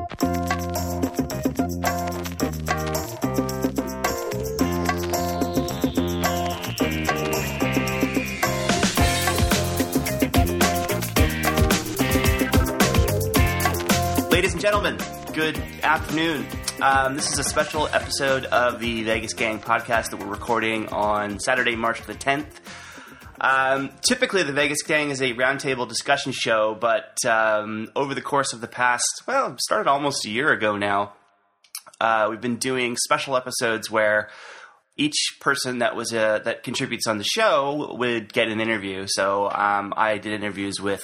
Ladies and gentlemen, good afternoon. Um, this is a special episode of the Vegas Gang podcast that we're recording on Saturday, March the 10th. Um, typically, the Vegas Gang is a roundtable discussion show, but um, over the course of the past, well, started almost a year ago now, uh, we've been doing special episodes where each person that was a, that contributes on the show would get an interview. So um, I did interviews with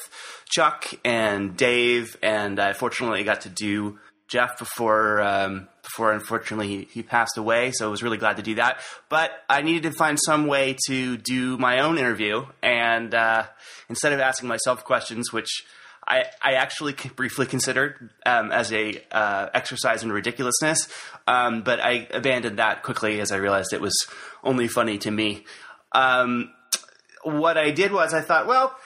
Chuck and Dave, and I fortunately got to do Jeff before um, before unfortunately he, he passed away. So I was really glad to do that. But I needed to find some way to do my own interview, and uh, instead of asking myself questions, which I, I actually briefly considered um, as a uh, exercise in ridiculousness, um, but I abandoned that quickly as I realized it was only funny to me. Um, what I did was I thought, well,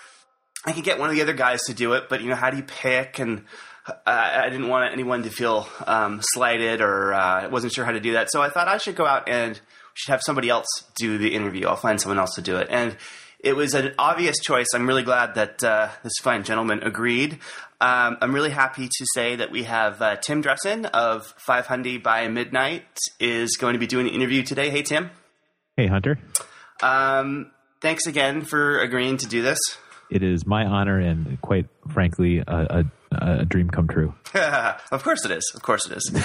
I could get one of the other guys to do it, but you know, how do you pick? And uh, I didn't want anyone to feel um, slighted, or uh, wasn't sure how to do that. So I thought I should go out and should have somebody else do the interview. I'll find someone else to do it, and it was an obvious choice. I'm really glad that uh, this fine gentleman agreed. Um, I'm really happy to say that we have uh, Tim Dressen of 500 by Midnight is going to be doing an interview today. Hey, Tim. Hey, Hunter. Um, thanks again for agreeing to do this. It is my honor and, quite frankly, a, a, a dream come true. of course it is. Of course it is.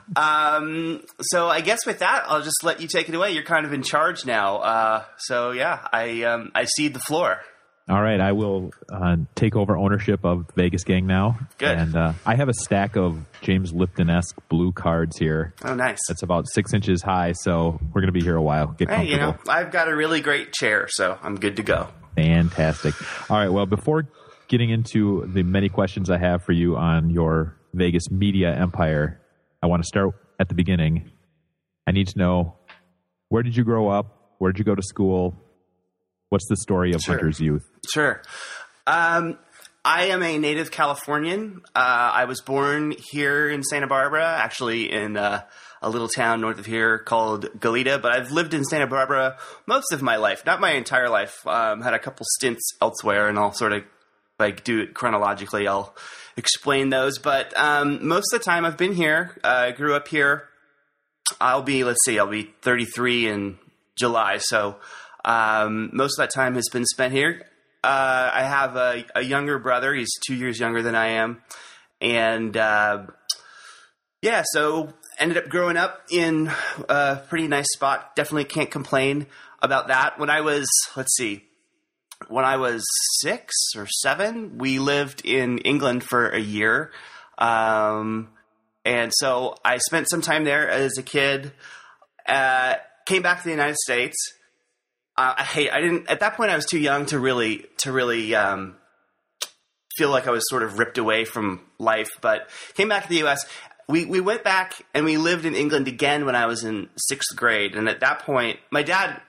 um, so I guess with that, I'll just let you take it away. You're kind of in charge now. Uh, so yeah, I um, I cede the floor. All right, I will uh, take over ownership of Vegas Gang now. Good. And uh, I have a stack of James Lipton esque blue cards here. Oh, nice. That's about six inches high, so we're going to be here a while. Get Hey, you know, I've got a really great chair, so I'm good to go. Fantastic. All right. Well, before getting into the many questions I have for you on your Vegas media empire, I want to start at the beginning. I need to know where did you grow up? Where did you go to school? What's the story of Sure. Hunter's youth? Sure. Um, I am a native Californian. Uh, I was born here in Santa Barbara, actually in uh, a little town north of here called Goleta, but I've lived in Santa Barbara most of my life, not my entire life. Um, had a couple stints elsewhere, and I'll sort of like do it chronologically. I'll explain those, but um, most of the time I've been here. Uh, I grew up here. I'll be, let's see, I'll be 33 in July, so um, most of that time has been spent here. Uh, I have a, a younger brother. He's two years younger than I am, and uh, yeah, so ended up growing up in a pretty nice spot. Definitely can't complain about that. When I was, let's see, when I was six or seven, we lived in England for a year. Um, and so I spent some time there as a kid. Uh, came back to the United States. I hate. I didn't at that point. I was too young to really to really um, feel like I was sort of ripped away from life. But came back to the U.S. We we went back and we lived in England again when I was in sixth grade. And at that point, my dad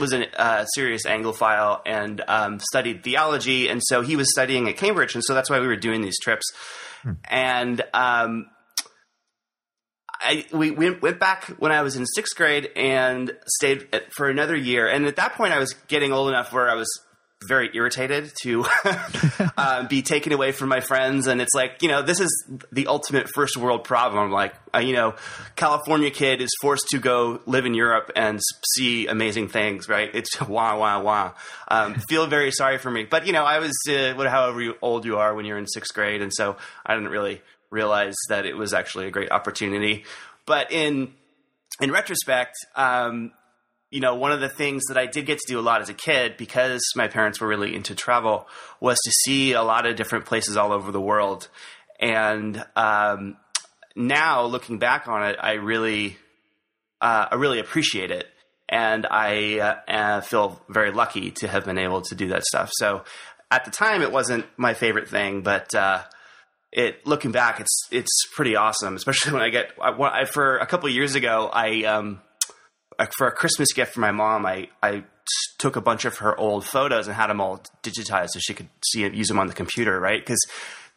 was a uh, serious Anglophile and um, studied theology, and so he was studying at Cambridge, and so that's why we were doing these trips. And um, I we went, went back when I was in sixth grade and stayed for another year. And at that point, I was getting old enough where I was very irritated to uh, be taken away from my friends. And it's like, you know, this is the ultimate first world problem. Like, uh, you know, California kid is forced to go live in Europe and see amazing things, right? It's wah, wah, wah. Um, feel very sorry for me. But, you know, I was, uh, however old you are when you're in sixth grade. And so I didn't really realize that it was actually a great opportunity. But in, in retrospect, um, you know, one of the things that I did get to do a lot as a kid because my parents were really into travel was to see a lot of different places all over the world. And um, now looking back on it, I really, uh, I really appreciate it. And I uh, uh, feel very lucky to have been able to do that stuff. So at the time, it wasn't my favorite thing, but uh, it looking back, it's it's pretty awesome. Especially when I get I, for a couple years ago, I um, for a Christmas gift for my mom, I I took a bunch of her old photos and had them all digitized so she could see it, use them on the computer, right? Because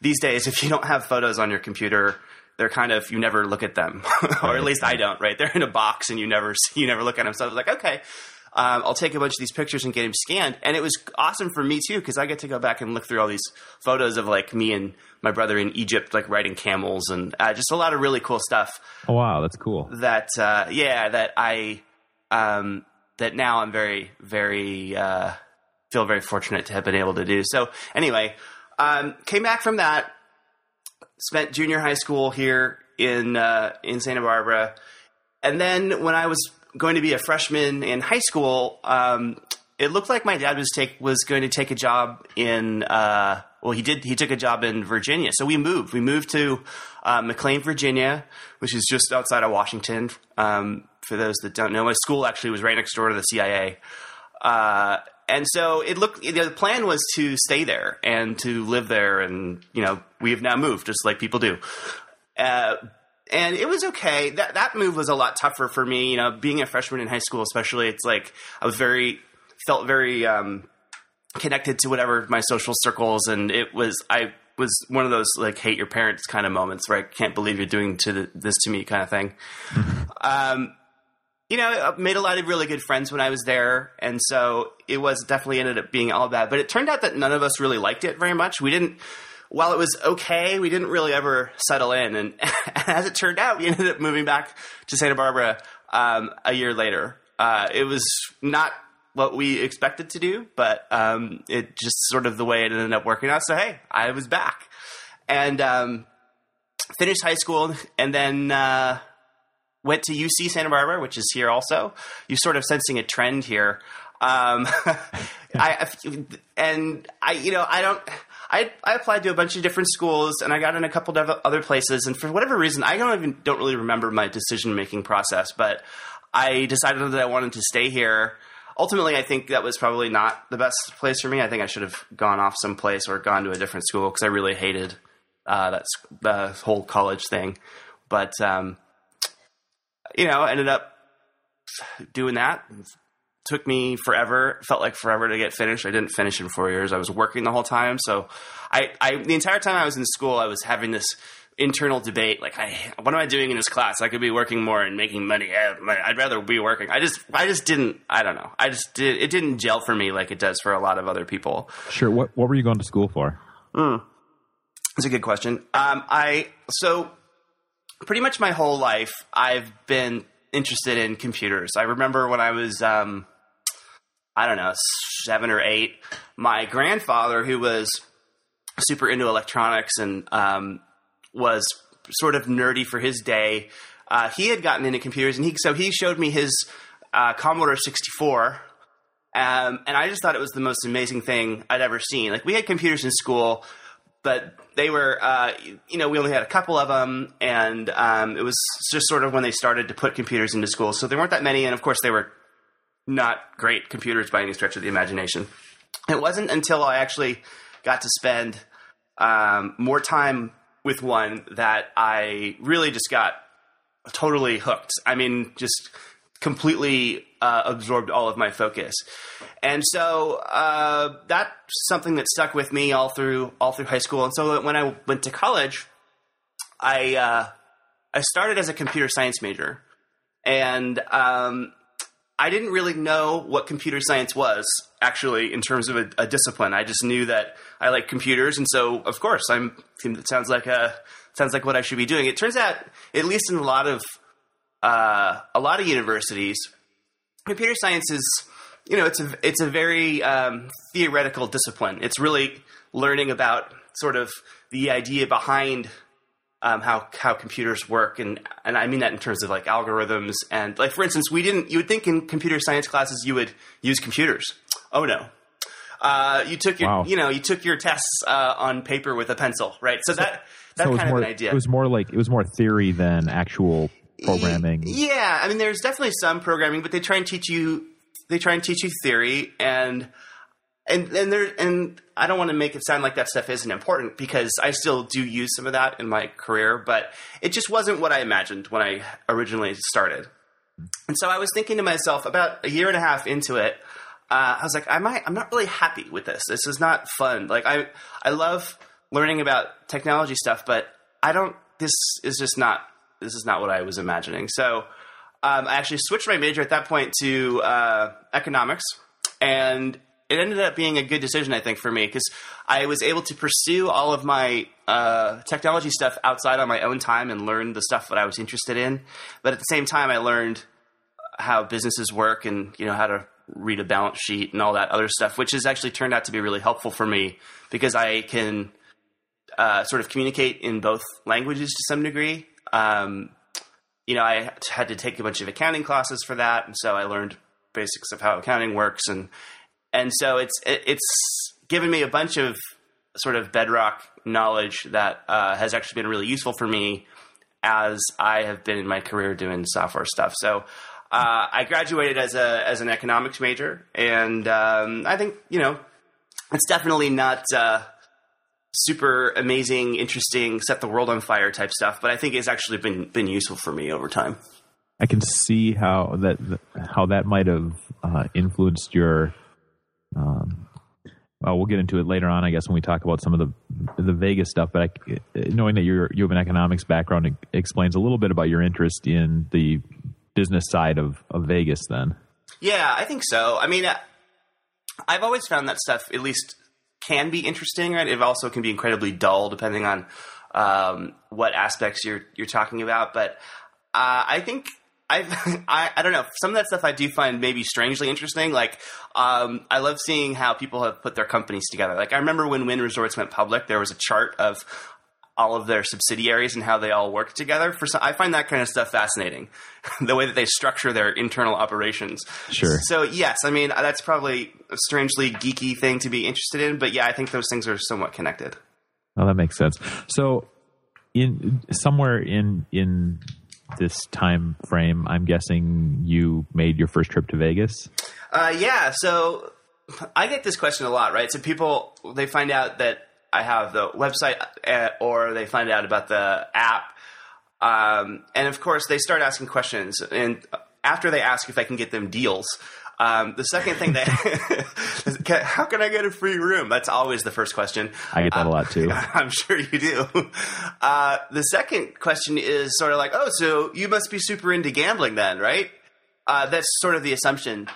these days, if you don't have photos on your computer, they're kind of you never look at them, or at least I don't, right? They're in a box and you never see, you never look at them. So I was like, okay. Um, I'll take a bunch of these pictures and get them scanned, and it was awesome for me too because I get to go back and look through all these photos of like me and my brother in Egypt, like riding camels, and uh, just a lot of really cool stuff. Oh wow, that's cool. That uh, yeah, that I um, that now I'm very very uh, feel very fortunate to have been able to do. So anyway, um, came back from that, spent junior high school here in uh, in Santa Barbara, and then when I was going to be a freshman in high school, um, it looked like my dad was take was going to take a job in. Uh, well, he did. He took a job in Virginia, so we moved. We moved to uh, McLean, Virginia, which is just outside of Washington. Um, for those that don't know, my school actually was right next door to the CIA. Uh, and so it looked. You know, the plan was to stay there and to live there, and you know, we have now moved, just like people do. Uh, and it was okay. That that move was a lot tougher for me. You know, being a freshman in high school, especially, it's like I was very felt very um, connected to whatever my social circles, and it was I was one of those like hate your parents kind of moments where I can't believe you're doing to the, this to me kind of thing. um, you know, I made a lot of really good friends when I was there, and so it was definitely ended up being all bad. But it turned out that none of us really liked it very much. We didn't while it was okay, we didn't really ever settle in. And, as it turned out, we ended up moving back to Santa Barbara um, a year later. Uh, it was not what we expected to do, but um, it just sort of the way it ended up working out. So hey, I was back and um, finished high school, and then uh, went to UC Santa Barbara, which is here also. You're sort of sensing a trend here. Um, I and I, you know, I don't. I, I applied to a bunch of different schools and I got in a couple of other places. And for whatever reason, I don't even don't really remember my decision making process, but I decided that I wanted to stay here. Ultimately, I think that was probably not the best place for me. I think I should have gone off someplace or gone to a different school because I really hated uh, that the whole college thing. But um, you know, ended up doing that took me forever. Felt like forever to get finished. I didn't finish in four years. I was working the whole time. So I, I the entire time I was in school, I was having this internal debate like I, what am i doing in this class i could be working more and making money i'd rather be working i just i just didn't i don't know i just did it didn't gel for me like it does for a lot of other people sure what what were you going to school for mm. that's a good question um, i so pretty much my whole life i've been interested in computers i remember when i was um, I don't know, seven or eight, my grandfather, who was super into electronics and um, was sort of nerdy for his day, uh, he had gotten into computers, and he so he showed me his uh, Commodore 64. Um, and I just thought it was the most amazing thing I'd ever seen. Like we had computers in school, but they were, uh, you know, we only had a couple of them, and um, it was just sort of when they started to put computers into school. So there weren't that many, and of course they were not great computers by any stretch of the imagination. It wasn't until I actually got to spend um, more time with one that I really just got totally hooked. I mean, just completely uh, absorbed all of my focus, and so uh, that's something that stuck with me all through all through high school. And so when I went to college, I uh, I started as a computer science major, and um, I didn't really know what computer science was actually in terms of a, a discipline. I just knew that I like computers, and so of course I'm. It sounds like a sounds like what I should be doing. It turns out, at least in a lot of uh, a lot of universities, computer science is you know it's a it's a very um, theoretical discipline. It's really learning about sort of the idea behind um, how how computers work, and and I mean that in terms of like algorithms and like for instance, we didn't. You would think in computer science classes you would use computers. Oh no. Uh, you took your, wow. you know, you took your tests uh, on paper with a pencil, right? So that that so kind more, of an idea. It was more like it was more theory than actual programming. Yeah, I mean, there's definitely some programming, but they try and teach you. They try and teach you theory, and and and there and I don't want to make it sound like that stuff isn't important because I still do use some of that in my career, but it just wasn't what I imagined when I originally started. And so I was thinking to myself about a year and a half into it. Uh, I was like, I might, I'm not really happy with this. This is not fun. Like I, I love learning about technology stuff, but I don't. This is just not. This is not what I was imagining. So um, I actually switched my major at that point to uh, economics, and it ended up being a good decision, I think, for me because I was able to pursue all of my uh, technology stuff outside on my own time and learn the stuff that I was interested in. But at the same time, I learned how businesses work and you know how to read a balance sheet and all that other stuff, which has actually turned out to be really helpful for me because I can uh, sort of communicate in both languages to some degree. Um, you know, I had to take a bunch of accounting classes for that, and so I learned basics of how accounting works, and and so it's it's given me a bunch of sort of bedrock knowledge that uh, has actually been really useful for me as I have been in my career doing software stuff. So. Uh, I graduated as a as an economics major, and um, I think you know it's definitely not uh, super amazing, interesting, set the world on fire type stuff, but I think it's actually been been useful for me over time. I can see how that how that might have uh, influenced your. Um, well, we'll get into it later on, I guess, when we talk about some of the the Vegas stuff. But I, knowing that you're you have an economics background, it explains a little bit about your interest in the business side of, of Vegas. Then, yeah, I think so. I mean, uh, I've always found that stuff at least can be interesting, right? It also can be incredibly dull depending on um, what aspects you're you're talking about. But uh, I think I've, I I don't know some of that stuff I do find maybe strangely interesting. Like um, I love seeing how people have put their companies together. Like I remember when Wynn Resorts went public, there was a chart of all of their subsidiaries and how they all work together. For some, I find that kind of stuff fascinating, the way that they structure their internal operations. Sure. So yes, I mean that's probably a strangely geeky thing to be interested in, but yeah, I think those things are somewhat connected. Oh, that makes sense. So, in somewhere in in this time frame, I'm guessing you made your first trip to Vegas. Uh, yeah. So I get this question a lot, right? So people they find out that I have the website, uh, or they find out about the app, um, and of course they start asking questions. And after they ask if I can get them deals, um, the second thing that how can I get a free room? That's always the first question. I get that uh, a lot too. I'm sure you do. Uh, the second question is sort of like, oh, so you must be super into gambling then, right? Uh, that's sort of the assumption.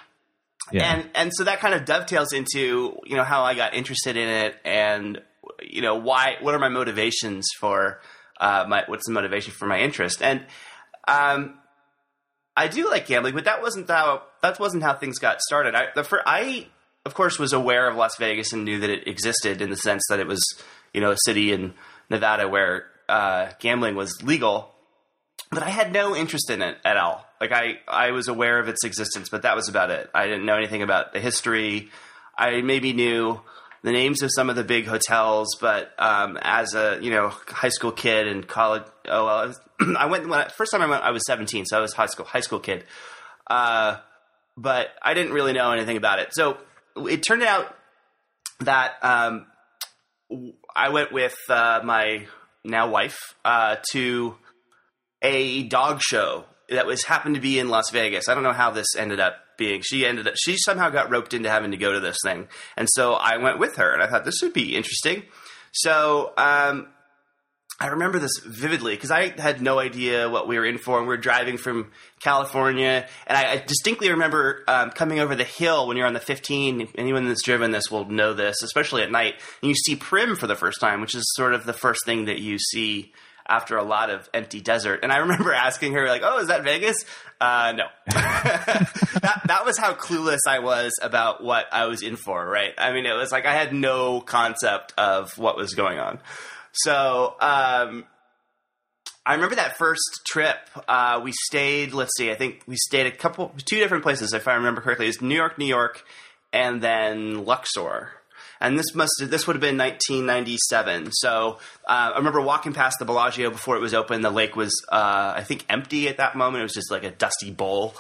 Yeah. And and so that kind of dovetails into you know how I got interested in it and you know why what are my motivations for uh, my what's the motivation for my interest and um, I do like gambling, but that wasn't how that wasn't how things got started. I the for, I of course was aware of Las Vegas and knew that it existed in the sense that it was you know a city in Nevada where uh, gambling was legal, but I had no interest in it at all. Like I I was aware of its existence, but that was about it. I didn't know anything about the history. I maybe knew the names of some of the big hotels, but um, as a you know high school kid and college, oh well, I, was, I went when I, first time I went, I was seventeen, so I was high school high school kid, uh, but I didn't really know anything about it. So it turned out that um, I went with uh, my now wife uh, to a dog show that was happened to be in Las Vegas. I don't know how this ended up being. She ended up she somehow got roped into having to go to this thing, and so I went with her, and I thought this would be interesting. So um, I remember this vividly because I had no idea what we were in for, and we were driving from California, and I, I distinctly remember um, coming over the hill when you're on the 15. Anyone that's driven this will know this, especially at night, and you see Primm for the first time, which is sort of the first thing that you see after a lot of empty desert. And I remember asking her, like, "Oh, is that Vegas?" Uh, no. that, that was how clueless I was about what I was in for. Right? I mean, it was like I had no concept of what was going on. So. Um, I remember that first trip. Uh, we stayed. Let's see. I think we stayed a couple, two different places, if I remember correctly. It was New York, New York, and then Luxor and this must this would have been 1997. So uh, I remember walking past the Bellagio before it was open. The lake was, uh, I think, empty at that moment. It was just like a dusty bowl.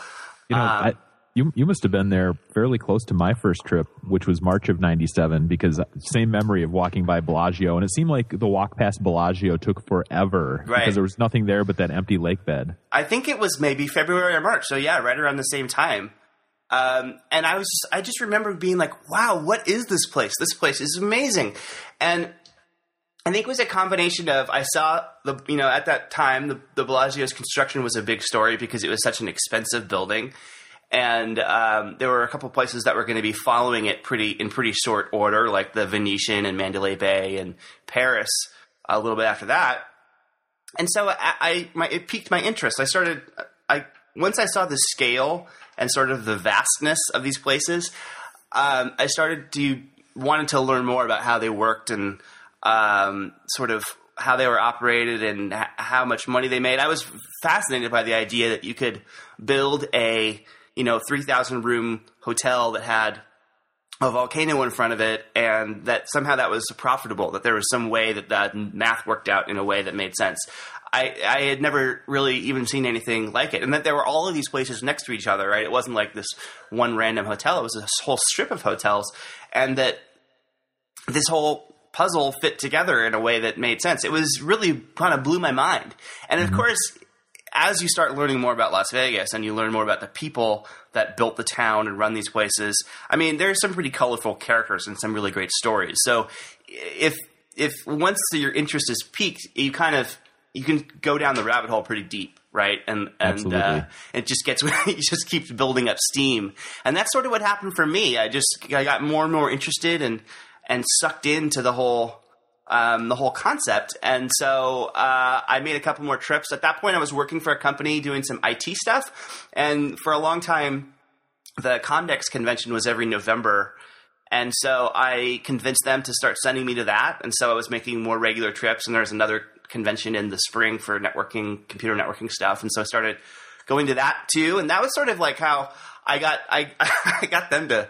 You know, um, I, You you must have been there fairly close to my first trip, which was March of '97, because same memory of walking by Bellagio, and it seemed like the walk past Bellagio took forever Right. because there was nothing there but that empty lake bed. I think it was maybe February or March. So yeah, right around the same time. Um, and I was, I just remember being like, wow, what is this place? This place is amazing. And I think it was a combination of, I saw the, you know, at that time, the, the Bellagio's construction was a big story because it was such an expensive building. And um, there were a couple places that were going to be following it pretty in pretty short order, like the Venetian and Mandalay Bay and Paris. A little bit after that, and so I, I my, it piqued my interest. I started I once I saw the scale and sort of the vastness of these places, um, I started to wanted to learn more about how they worked and um, sort of how they were operated and h- how much money they made. I was fascinated by the idea that you could build a you know three thousand room hotel that had a volcano in front of it, and that somehow that was profitable. That there was some way that that math worked out in a way that made sense. I, I had never really even seen anything like it, and that there were all of these places next to each other. Right, it wasn't like this one random hotel; it was this whole strip of hotels, and that this whole puzzle fit together in a way that made sense. It was really kind of blew my mind, and of mm-hmm. course as you start learning more about Las Vegas and you learn more about the people that built the town and run these places, I mean, there's some pretty colorful characters and some really great stories. So if if once your interest is piqued, you kind of you can go down the rabbit hole pretty deep, right? And and uh, it just gets it just keeps building up steam, and that's sort of what happened for me. I just I got more and more interested and and sucked into the whole um, the whole concept. And so uh, I made a couple more trips. At that point, I was working for a company doing some IT stuff, and for a long time, the Comdex convention was every November. And so I convinced them to start sending me to that. And so I was making more regular trips. And there was another convention in the spring for networking, computer networking stuff. And so I started going to that too. And that was sort of like how I got I, I got them to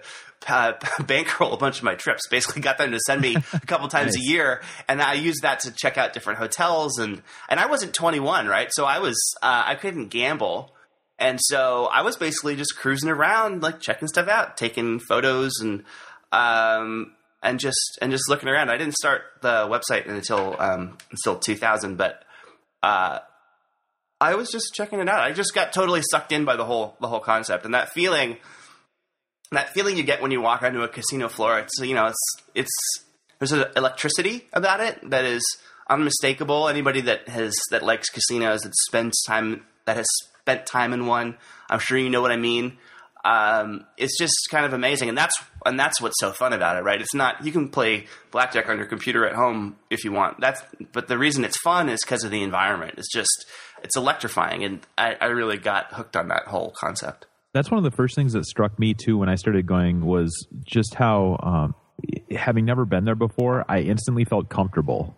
uh, bankroll a bunch of my trips. Basically, got them to send me a couple times Nice. a year, and I used that to check out different hotels. and And I wasn't 21, right? So I was uh, I couldn't gamble. And so I was basically just cruising around, like checking stuff out, taking photos, and um, and just and just looking around. I didn't start the website until um, until 2000, but uh, I was just checking it out. I just got totally sucked in by the whole the whole concept and that feeling. That feeling you get when you walk onto a casino floor. It's you know it's it's there's an electricity about it that is unmistakable. Anybody that has that likes casinos that spends time that has spent time in one, I'm sure you know what I mean. Um, it's just kind of amazing, and that's and that's what's so fun about it, right? It's not you can play blackjack on your computer at home if you want. That's but the reason it's fun is because of the environment. It's just it's electrifying, and I, I really got hooked on that whole concept. That's one of the first things that struck me too when I started going was just how, um, having never been there before, I instantly felt comfortable.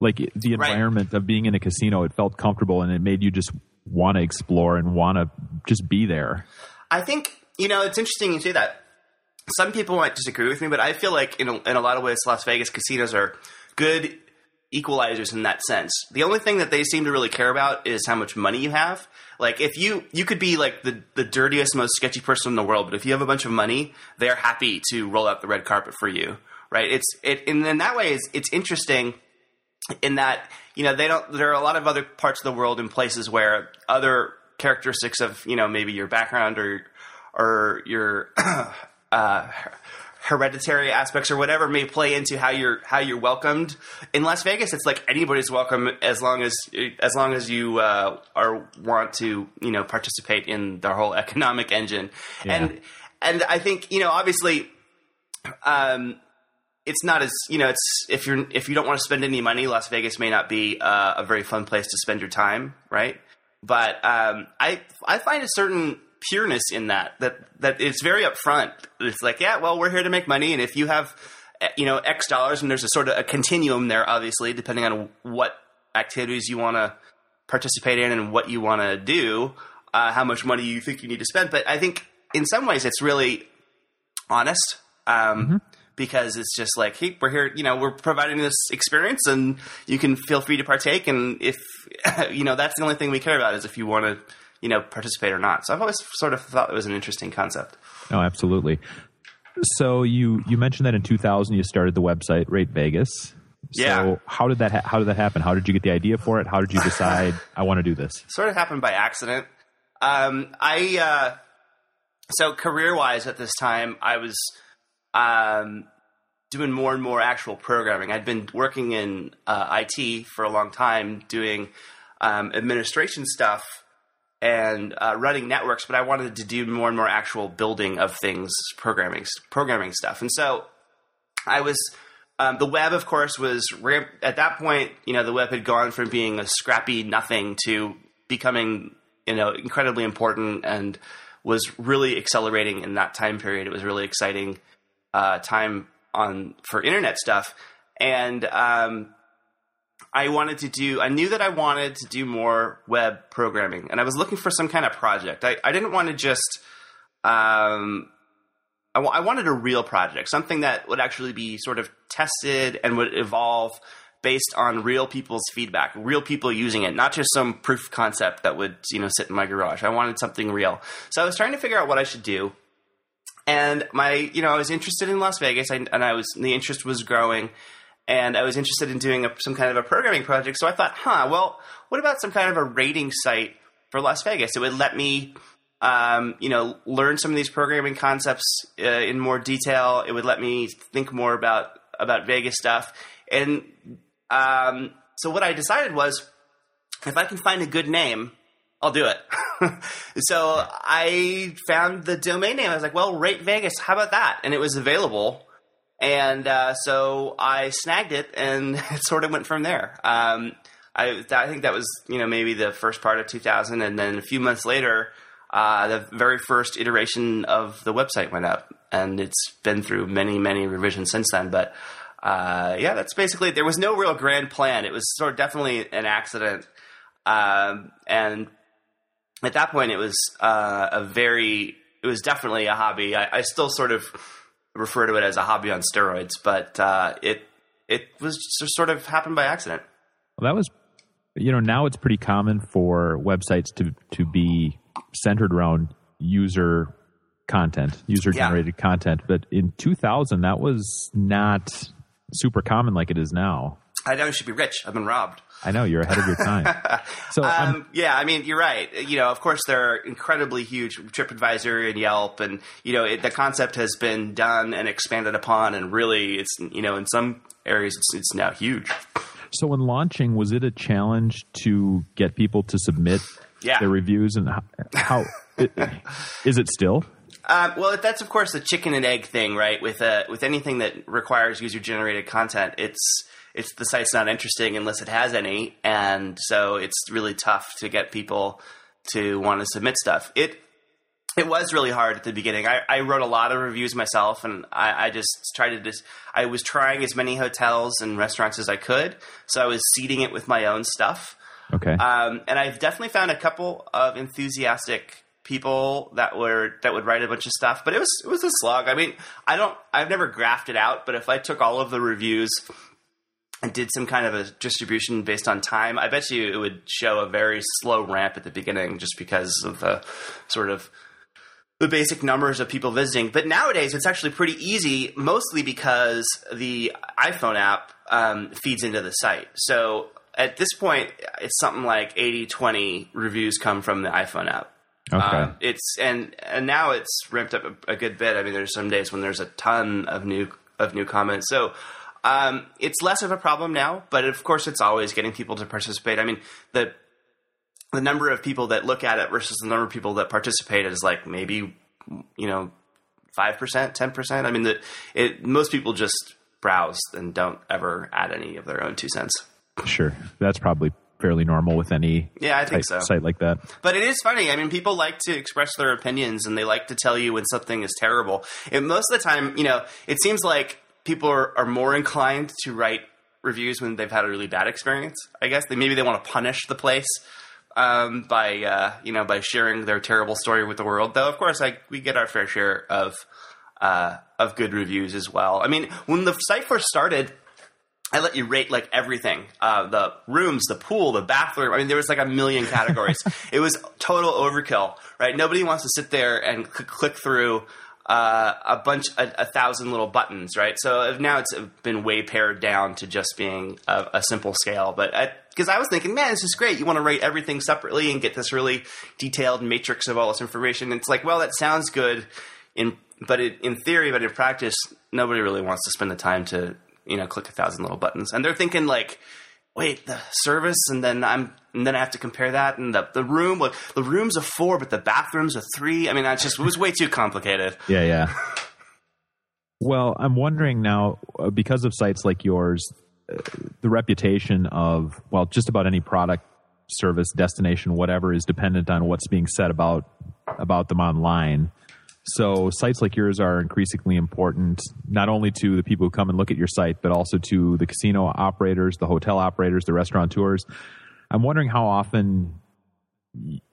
Like the Right. environment of being in a casino, it felt comfortable and it made you just want to explore and want to just be there. I think you know it's interesting you say that. Some people might disagree with me, but I feel like in a, in a lot of ways, Las Vegas casinos are good equalizers in that sense. The only thing that they seem to really care about is how much money you have. Like if you you could be like the the dirtiest, most sketchy person in the world, but if you have a bunch of money, they're happy to roll out the red carpet for you. Right? It's it and in that way, it's, it's interesting in that you know they don't there are a lot of other parts of the world and places where other characteristics of you know maybe your background or or your uh, hereditary aspects or whatever may play into how you're how you're welcomed. In Las Vegas it's like anybody's welcome as long as as long as you uh, are want to you know participate in their whole economic engine. And and I think you know obviously um it's not as you know it's if you're if you don't want to spend any money las vegas may not be uh, a very fun place to spend your time right but um, i i find a certain pureness in that that that it's very upfront it's like yeah well we're here to make money and if you have eh, you know x dollars and there's a sort of a continuum there obviously depending on what activities you want to participate in and what you want to do uh, how much money you think you need to spend but i think in some ways it's really honest um, because it's just like, hey, we're here, you know, we're providing this experience and you can feel free to partake. And if, you know, that's the only thing we care about is if you want to, you know participate or not. So I've always sort of thought it was an interesting concept. Oh, absolutely. So you you mentioned that in 2000 you started the website Rate Vegas. Yeah. So how did that ha- how did that happen? How did you get the idea for it? How did you decide I want to do this? Sort of happened by accident. Um, I uh, so career wise at this time I was um, doing more and more actual programming. I'd been working in uh, IT for a long time, doing um, administration stuff and uh, running networks, but I wanted to do more and more actual building of things, programming, programming stuff. And so I was. Um, the web, of course, was ramp- at that point. You know, the web had gone from being a scrappy nothing to becoming, you know, incredibly important, and was really accelerating in that time period. It was really exciting uh, time on for internet stuff, and um, I wanted to do. I knew that I wanted to do more web programming, and I was looking for some kind of project. I, I didn't want to just. Um, I, w- I wanted a real project, something that would actually be sort of tested and would evolve based on real people's feedback, real people using it, not just some proof concept that would you know sit in my garage. I wanted something real, so I was trying to figure out what I should do. And my, you know, I was interested in Las Vegas, and I was the interest was growing, and I was interested in doing a, some kind of a programming project. So I thought, huh, well, what about some kind of a rating site for Las Vegas? It would let me um, you know, learn some of these programming concepts uh, in more detail. It would let me think more about about Vegas stuff. And um, so what I decided was, if I can find a good name, I'll do it. so I found the domain name. I was like, well, Rate Vegas. How about that? And it was available. And uh, so I snagged it, and it sort of went from there. Um, I, I think that was, you know, maybe the first part of 2000, and then a few months later, uh, the very first iteration of the website went up, and it's been through many, many revisions since then. But uh, yeah, that's basically. There was no real grand plan. It was sort of definitely an accident, um, and at that point, it was uh, a very. It was definitely a hobby. I, I, still sort of refer to it as a hobby on steroids, but uh, it it was just sort of happened by accident. Well, that was, you know, now it's pretty common for websites to to be centered around user content, user generated yeah. content. But in 2000, that was not super common like it is now. I know you should be rich. I've been robbed. I know you're ahead of your time. so um, yeah, I mean you're right. You know, of course there are incredibly huge TripAdvisor and Yelp, and you know it, the concept has been done and expanded upon, and really it's you know in some areas it's, it's now huge. So when launching, was it a challenge to get people to submit yeah. their reviews and how, how it, is it still? Um, well, that's of course the chicken and egg thing, right? With uh, with anything that requires user generated content, it's it's the site's not interesting unless it has any, and so it's really tough to get people to want to submit stuff. It it was really hard at the beginning. I, I wrote a lot of reviews myself, and I, I, just tried to just. I was trying as many hotels and restaurants as I could, so I was seeding it with my own stuff. Okay. Um, and I've definitely found a couple of enthusiastic people that were that would write a bunch of stuff, but it was it was a slog. I mean, I don't I've never grafted out, but if I took all of the reviews and did some kind of a distribution based on time, I bet you it would show a very slow ramp at the beginning just because of the sort of the basic numbers of people visiting. But nowadays, it's actually pretty easy, mostly because the iPhone app um, feeds into the site. So at this point, it's something like 80 20 reviews come from the iPhone app. Okay. Um, it's and and now it's ramped up a, a, good bit. I mean, there's some days when there's a ton of new of new comments. So um, it's less of a problem now, but of course, it's always getting people to participate. I mean, the the number of people that look at it versus the number of people that participate is like maybe you know five percent, ten percent. I mean, the it most people just browse and don't ever add any of their own two cents. Sure, that's probably fairly normal with any yeah, I think so. site like that. But it is funny. I mean, people like to express their opinions and they like to tell you when something is terrible. And most of the time, you know, it seems like people are, are more inclined to write reviews when they've had a really bad experience. I guess they maybe they want to punish the place um, by uh, you know by sharing their terrible story with the world. Though, of course, like we get our fair share of uh, of good reviews as well. I mean, when the site first started I let you rate like everything uh, the rooms, the pool, the bathroom. I mean, there was like a million categories. it was total overkill, right? Nobody wants to sit there and cl- click through uh, a bunch, a, a, thousand little buttons, right? So now it's been way pared down to just being a, a simple scale. But because I, I, was thinking, man, this is great. You want to rate everything separately and get this really detailed matrix of all this information. And it's like, well, that sounds good in, but it, in theory, but in practice, nobody really wants to spend the time to you know click a thousand little buttons, and they're thinking like, wait, the service, and then I'm and then I have to compare that, and the the room, like the rooms are four, but the bathrooms are three. I mean, that's just it was way too complicated. Yeah, yeah. well, I'm wondering now uh, because of sites like yours, uh, the reputation of well, just about any product, service, destination, whatever, is dependent on what's being said about about them online. So sites like yours are increasingly important, not only to the people who come and look at your site, but also to the casino operators, the hotel operators, the restaurateurs. I'm wondering how often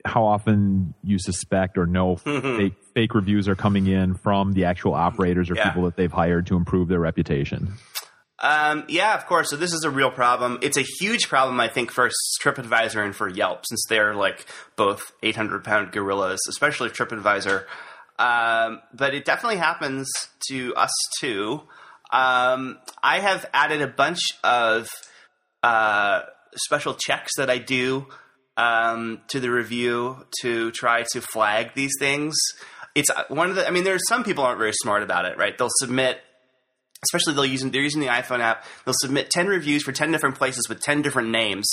how often you suspect or know fake, fake, reviews are coming in from the actual operators or yeah. people that they've hired to improve their reputation. Um, yeah, of course. So this is a real problem. It's a huge problem, I think, for TripAdvisor and for Yelp, since they're like both 800 pound gorillas, especially TripAdvisor. Um, but it definitely happens to us too. Um, I have added a bunch of uh, special checks that I do um, to the review to try to flag these things. It's uh, one of the. I mean, there's some people aren't very smart about it, right? They'll submit, especially they'll use they're using the iPhone app. They'll submit ten reviews for ten different places with ten different names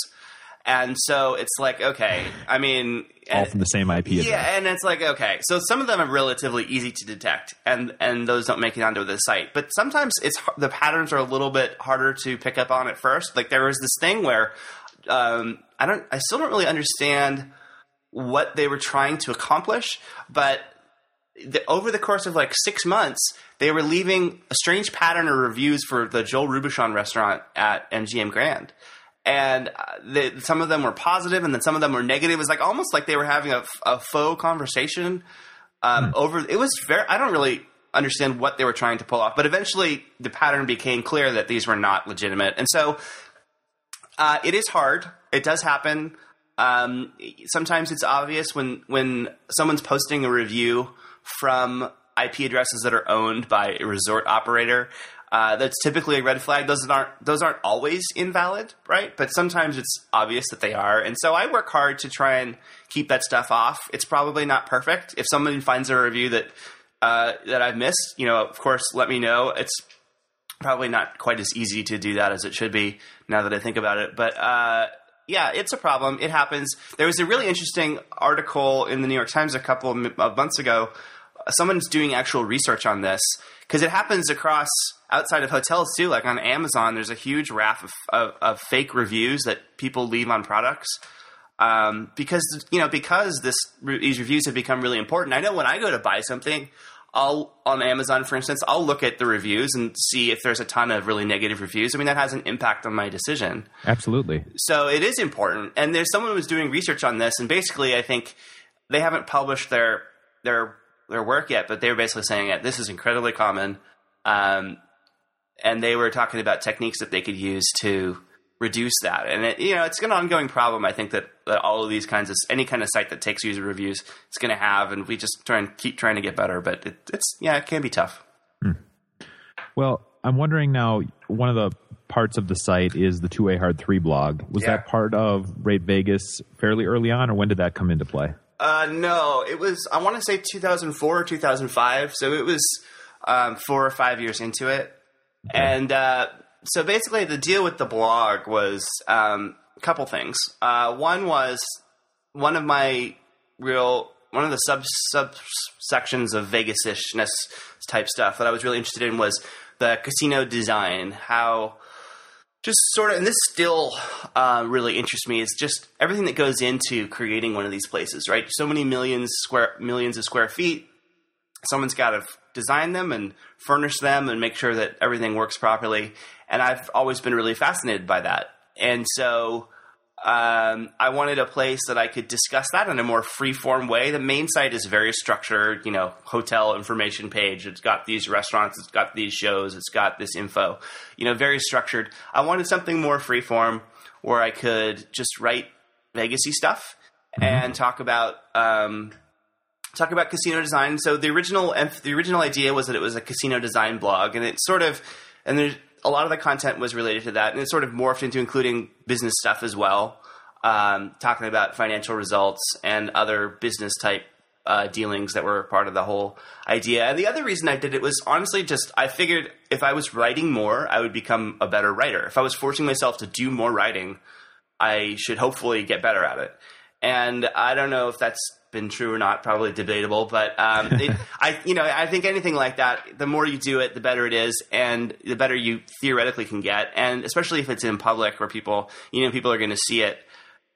and so it's like, okay, I mean, all from the same IP address. Yeah, and it's like, okay, so some of them are relatively easy to detect, and and those don't make it onto the site. But sometimes it's the patterns are a little bit harder to pick up on at first. Like there was this thing where um, I don't, I still don't really understand what they were trying to accomplish, but the, over the course of like six months, they were leaving a strange pattern of reviews for the Joel Robuchon restaurant at MGM Grand and uh, some of them were positive and then some of them were negative. It was like almost like they were having a, a faux conversation um, hmm. over. It was very. I don't really understand what they were trying to pull off, but eventually the pattern became clear that these were not legitimate, and so uh, it is hard. It does happen. Um, sometimes it's obvious when when someone's posting a review from IP addresses that are owned by a resort operator. Uh, that's typically a red flag. Those aren't those aren't always invalid, right? But sometimes it's obvious that they are, and so I work hard to try and keep that stuff off. It's probably not perfect. If someone finds a review that uh, that I've missed, you know, of course, let me know. It's probably not quite as easy to do that as it should be now that I think about it, but. Uh, yeah, it's a problem. It happens. There was a really interesting article in the New York Times a couple of months ago. Someone's doing actual research on this because it happens across outside of hotels too. Like on Amazon, there's a huge raft of, of, of fake reviews that people leave on products. Um, because you know because this these reviews have become really important. I know when I go to buy something, I'll on Amazon, for instance, I'll look at the reviews and see if there's a ton of really negative reviews. I mean, that has an impact on my decision. Absolutely. So it is important. And there's someone who was doing research on this, and basically, I think they haven't published their their their work yet, but they were basically saying that this is incredibly common. Um, and they were talking about techniques that they could use to reduce that. And it, you know, it's an ongoing problem. I think that, that all of these kinds of any kind of site that takes user reviews is going to have, and we just try and keep trying to get better. But it, it's yeah, it can be tough. Hmm. Well, I'm wondering now. One of the parts of the site is the Two Way Hard Three blog. Was yeah. that part of Rate Vegas fairly early on, or when did that come into play? Uh, no, it was. I want to say 2004 or 2005. So it was um, four or five years into it. And uh, so basically, the deal with the blog was um, a couple things. Uh, one was one of my real one of the sub subsections of Vegas-ishness type stuff that I was really interested in was the casino design. How just sort of, and this still uh, really interests me. Is just everything that goes into creating one of these places, right? So many millions square millions of square feet. Someone's got to design them and furnish them and make sure that everything works properly. And I've always been really fascinated by that. And so um, I wanted a place that I could discuss that in a more free form way. The main site is very structured, you know, hotel information page. It's got these restaurants, it's got these shows, it's got this info, you know, very structured. I wanted something more free form where I could just write Vegasy stuff mm-hmm. and talk about um, talk about casino design. So the original the original idea was that it was a casino design blog, and it sort of and there's a lot of the content was related to that, and it sort of morphed into including business stuff as well, um, talking about financial results and other business type uh, dealings that were part of the whole idea. And the other reason I did it was honestly just I figured if I was writing more, I would become a better writer. If I was forcing myself to do more writing, I should hopefully get better at it. And I don't know if that's been true or not, probably debatable. But um, it, I, you know, I think anything like that, the more you do it, the better it is, and the better you theoretically can get. And especially if it's in public where people, you know, people are going to see it.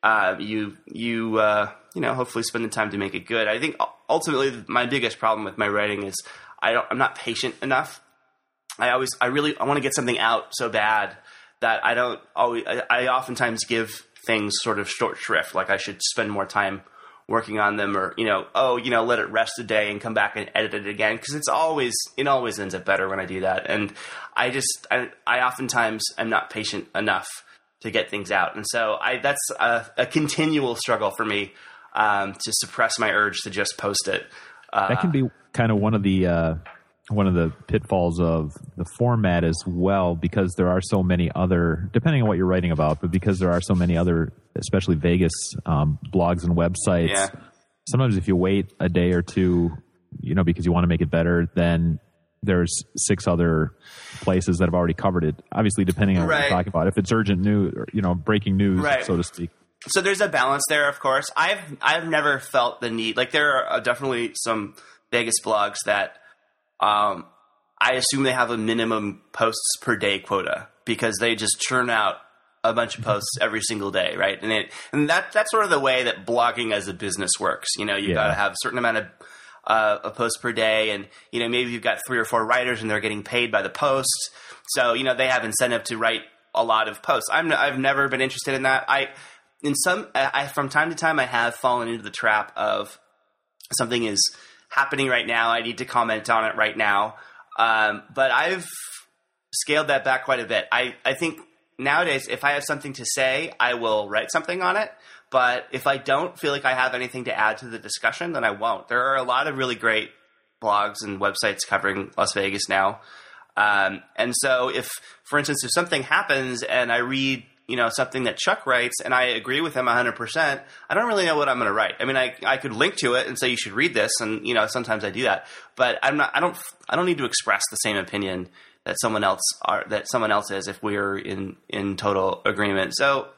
Uh, you, you, uh, you know, hopefully spend the time to make it good. I think ultimately my biggest problem with my writing is I don't, I'm not patient enough. I always, I really, I want to get something out so bad that I don't always. I, I oftentimes give things sort of short shrift. Like I should spend more time working on them or you know oh you know let it rest a day and come back and edit it again. Because it's always it always ends up better when i do that. And i just i, I oftentimes am not patient enough to get things out. And so i that's a, a continual struggle for me um, to suppress my urge to just post it. Uh, that can be kind of one of the uh, one of the pitfalls of the format as well because there are so many other depending on what you're writing about but because there are so many other especially vegas um, blogs and websites yeah. sometimes if you wait a day or two you know because you want to make it better then there's six other places that have already covered it obviously depending on right. what you're talking about if it's urgent news or, you know breaking news right. so to speak so there's a balance there of course i've i've never felt the need like there are definitely some vegas blogs that um, I assume they have a minimum posts per day quota because they just churn out a bunch of posts every single day, right? And it and that that's sort of the way that blogging as a business works. You know, you yeah. got to have a certain amount of uh, a post per day, and you know maybe you've got three or four writers and they're getting paid by the post, so you know they have incentive to write a lot of posts. I'm I've never been interested in that. I in some I from time to time I have fallen into the trap of something is happening right now. I need to comment on it right now. Um, but I've scaled that back quite a bit. I, I think nowadays, if I have something to say, I will write something on it. But if I don't feel like I have anything to add to the discussion, then I won't. There are a lot of really great blogs and websites covering Las Vegas now. Um, and so, if, for instance, if something happens and I read you know something that Chuck writes and I agree with him 100%, I don't really know what I'm going to write. I mean, I I could link to it and say you should read this and you know sometimes I do that, but I'm not I don't I don't need to express the same opinion that someone else are that someone else is if we're in in total agreement. So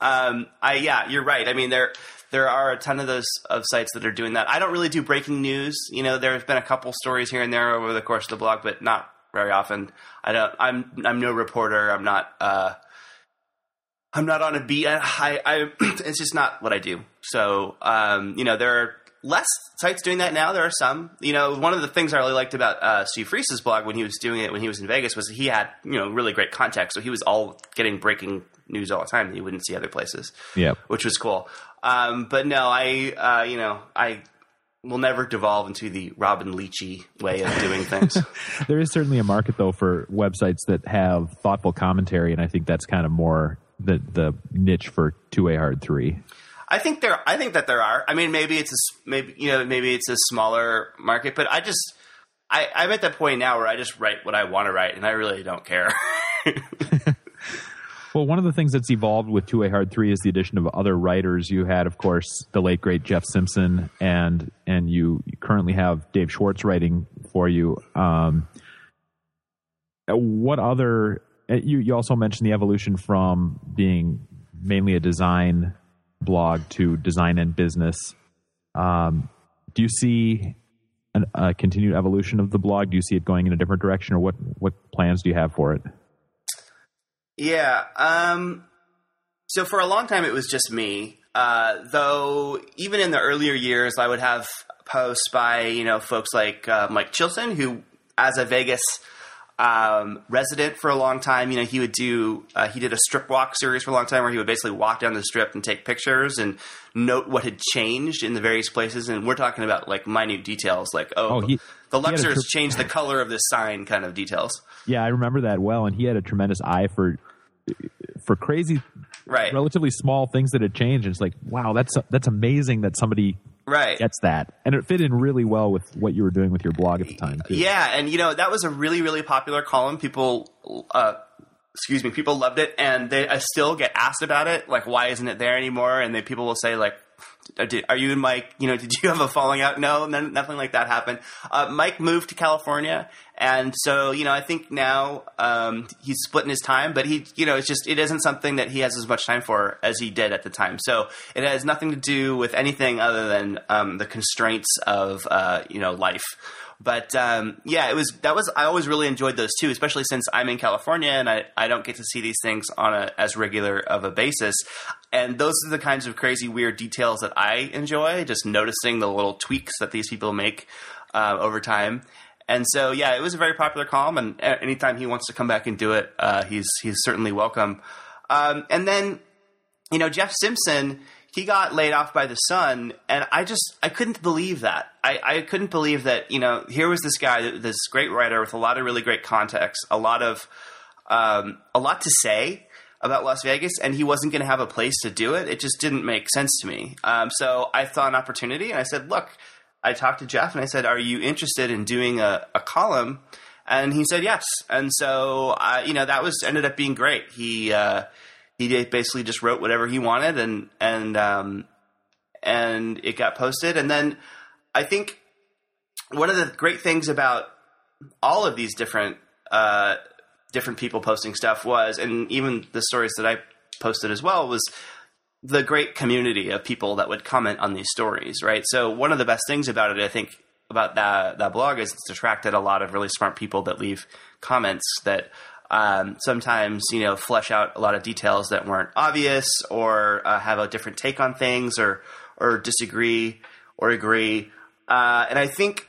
um I yeah, you're right. I mean there there are a ton of those of sites that are doing that. I don't really do breaking news. You know, there have been a couple stories here and there over the course of the blog, but not very often. I don't. I'm I'm no reporter. I'm not. Uh, I'm not on a beat. I, I, it's just not what I do. So, um, you know, there are less sites doing that now. There are some. You know, one of the things I really liked about uh, Steve Friess's blog when he was doing it when he was in Vegas was he had you know really great context. So he was all getting breaking news all the time that you wouldn't see other places. Yeah, which was cool. Um, but no, I uh, you know I will never devolve into the Robin Leachy way of doing things. there is certainly a market though for websites that have thoughtful commentary, and I think that's kind of more the the niche for Two Way Hard Three? I think there. I think that there are. I mean, maybe it's a maybe you know maybe it's a smaller market, but I just I, I'm at that point now where I just write what I want to write, and I really don't care. well, one of the things that's evolved with Two Way Hard Three is the addition of other writers. You had, of course, the late great Jeff Simpson, and and you currently have Dave Schwartz writing for you. Um, what other you, you also mentioned the evolution from being mainly a design blog to design and business. Um, do you see an, a continued evolution of the blog? Do you see it going in a different direction, or what what plans do you have for it? Yeah. Um, so for a long time, it was just me. Uh, though even in the earlier years, I would have posts by you know folks like uh, Mike Chilson, who as a Vegas um, resident for a long time. You know, he would do uh, he did a strip walk series for a long time where he would basically walk down the strip and take pictures and note what had changed in the various places. And we're talking about like minute details, like oh, Oh, he- the a Luxors changed the color of this sign, kind of details. Yeah, I remember that well, and he had a tremendous eye for for crazy, Right, relatively small things that had changed. And it's like, wow, that's that's amazing that somebody right. gets that, and it fit in really well with what you were doing with your blog at the time. Too. Yeah, and you know that was a really really popular column. People, uh, excuse me, people loved it, and they I still get asked about it. Like, why isn't it there anymore? And they people will say like. Did, are you and Mike? You know, did you have a falling out? No, nothing like that happened. Uh, Mike moved to California, and so you know, I think now um, he's splitting his time. But he, you know, it's just it isn't something that he has as much time for as he did at the time. So it has nothing to do with anything other than um, the constraints of uh, you know life. But um, yeah, it was that was I always really enjoyed those too, especially since I'm in California and I, I don't get to see these things on a as regular of a basis. And those are the kinds of crazy weird details that I enjoy, just noticing the little tweaks that these people make uh, over time. And so yeah, it was a very popular column, and anytime he wants to come back and do it, uh, he's he's certainly welcome. Um, and then you know, Jeff Simpson, he got laid off by the Sun, and I just I couldn't believe that. I, I couldn't believe that. You know, here was this guy, this great writer with a lot of really great context, a lot of um, a lot to say about Las Vegas, and he wasn't going to have a place to do it. It just didn't make sense to me. Um, so I saw an opportunity, and I said, "Look." I talked to Jeff, and I said, "Are you interested in doing a, a column?" And he said yes. And so, uh, you know, that was ended up being great. He uh, he basically just wrote whatever he wanted, and and um, and it got posted. And then I think one of the great things about all of these different uh, different people posting stuff was, and even the stories that I posted as well was the great community of people that would comment on these stories, right? So one of the best things about it, I think, about that that blog is it's attracted a lot of really smart people that leave comments that um, sometimes you know flesh out a lot of details that weren't obvious or uh, have a different take on things or or disagree or agree. Uh, and I think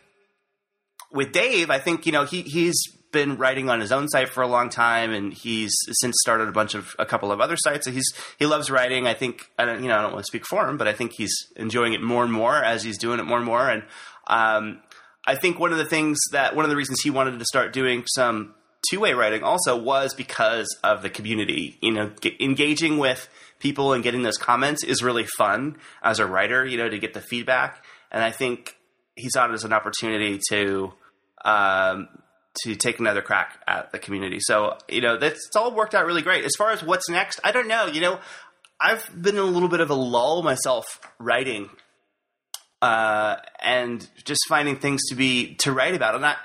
with Dave, I think you know he he's been writing on his own site for a long time, and he's since started a bunch of a couple of other sites. So he's he loves writing. I think I don't you know I don't want to speak for him, but I think he's enjoying it more and more as he's doing it more and more. And um, I think one of the things that one of the reasons he wanted to start doing some two way writing also was because of the community. You know, get, engaging with people and getting those comments is really fun as a writer. You know, to get the feedback, and I think he saw it as an opportunity to um, to take another crack at the community. So you know that's it's all worked out really great. As far as what's next, I don't know. You know, I've been in a little bit of a lull myself writing, uh, and just finding things to be to write about. And I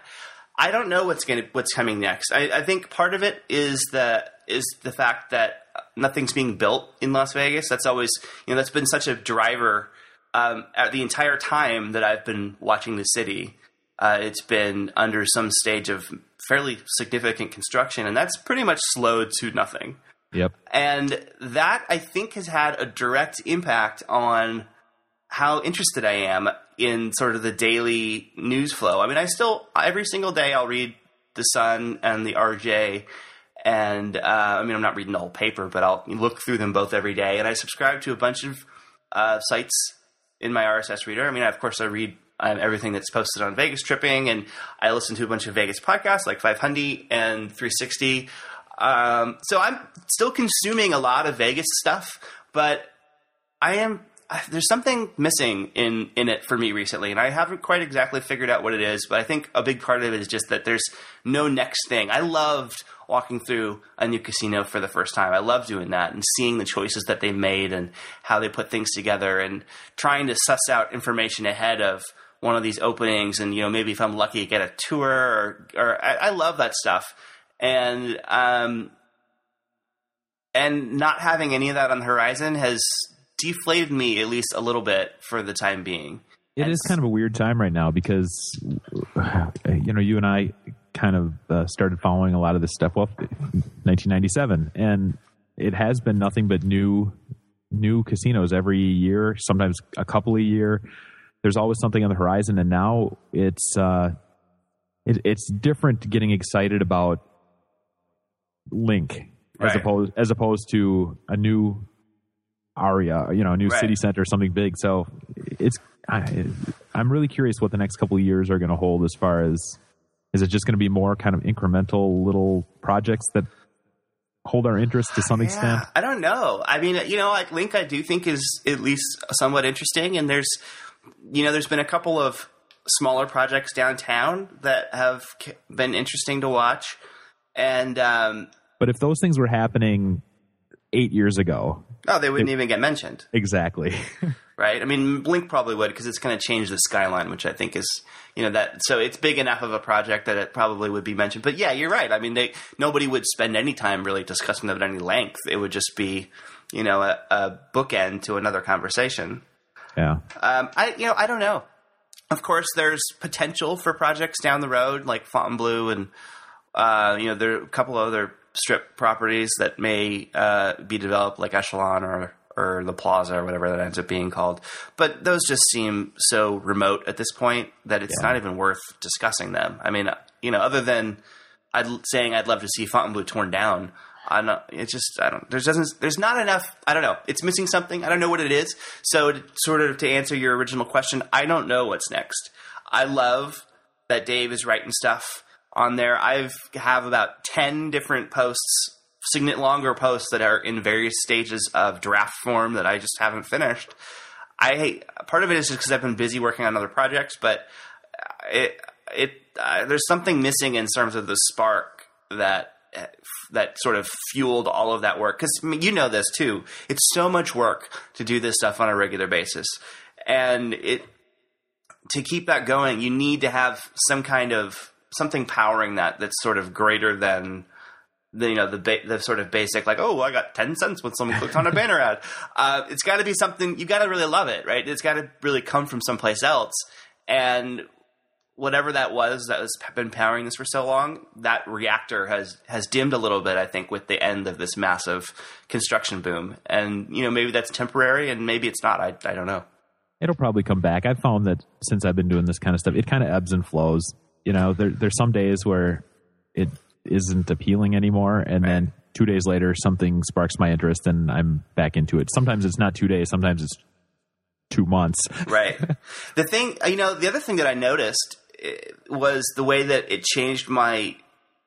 I don't know what's going to what's coming next. I, I think part of it is the is the fact that nothing's being built in Las Vegas. That's always you know that's been such a driver um, at the entire time that I've been watching the city. Uh, it's been under some stage of fairly significant construction, and that's pretty much slowed to nothing. Yep. And that I think has had a direct impact on how interested I am in sort of the daily news flow. I mean, I still every single day I'll read the Sun and the RJ, and uh, I mean I'm not reading the whole paper, but I'll look through them both every day. And I subscribe to a bunch of uh, sites in my RSS reader. I mean, of course, I read um, everything that's posted on Vegas Tripping, and I listen to a bunch of Vegas podcasts like 500 and 360. Um, so I'm still consuming a lot of Vegas stuff, but I am there's something missing in in it for me recently, and I haven't quite exactly figured out what it is. But I think a big part of it is just that there's no next thing. I loved walking through a new casino for the first time. I love doing that and seeing the choices that they made and how they put things together, and trying to suss out information ahead of one of these openings. And you know, maybe if I'm lucky, get a tour or or I, I love that stuff. And um, and not having any of that on the horizon has deflated me at least a little bit for the time being. It is kind of a weird time right now because, you know, you and I kind of uh, started following a lot of this stuff. Well, 1997, and it has been nothing but new, new casinos every year. Sometimes a couple a year. There's always something on the horizon, and now it's uh, it, it's different getting excited about Linq as opposed as opposed to a new aria, you know, a new Right. city center, something big. So it's I, I'm really curious what the next couple of years are going to hold as far as is it just going to be more kind of incremental little projects that hold our interest to some extent? I don't know. I mean, you know, like Linq, I do think is at least somewhat interesting, and there's, you know, there's been a couple of smaller projects downtown that have been interesting to watch, and um, But if those things were happening eight years ago, oh, they wouldn't even get mentioned, exactly. right? I mean, Linq probably would because it's going to change the skyline, which I think is, you know, that so it's big enough of a project that it probably would be mentioned. But yeah, you're right. I mean, they nobody would spend any time really discussing them at any length. It would just be, you know, a, a bookend to another conversation. yeah. Um, I you know I don't know. Of course, there's potential for projects down the road like Fontainebleau and uh, you know there are a couple other strip properties that may uh, be developed like Echelon or or the Plaza or whatever that ends up being called. But those just seem so remote at this point that it's Yeah. not even worth discussing them. I mean, you know, other than I'd saying I'd love to see Fontainebleau torn down. I don't. It's just I don't. There's doesn't. There's not enough. I don't know. It's missing something. I don't know what it is. So, to, sort of to answer your original question, I don't know what's next. I love that Dave is writing stuff on there. I've have about ten different posts, signet longer posts that are in various stages of draft form that I just haven't finished. I part of it is just because I've been busy working on other projects, but it it uh, there's something missing in terms of the spark that that sort of fueled all of that work because I mean, you know this too it's so much work to do this stuff on a regular basis and it to keep that going you need to have some kind of something powering that that's sort of greater than the you know the ba- the sort of basic like oh I got ten cents when someone clicked on a banner ad. Uh, it's got to be something you got to really love it, right? It's got to really come from someplace else, and whatever that was that has been powering this for so long, that reactor has has dimmed a little bit. I think with the end of this massive construction boom, and you know maybe that's temporary, and maybe it's not. I I don't know. It'll probably come back. I've found that since I've been doing this kind of stuff, it kind of ebbs and flows. You know, there, there's some days where it isn't appealing anymore, and then two days later, something sparks my interest, and I'm back into it. Sometimes it's not two days. Sometimes it's two months. right. The thing, you know, the other thing that I noticed eh, was the way that it changed my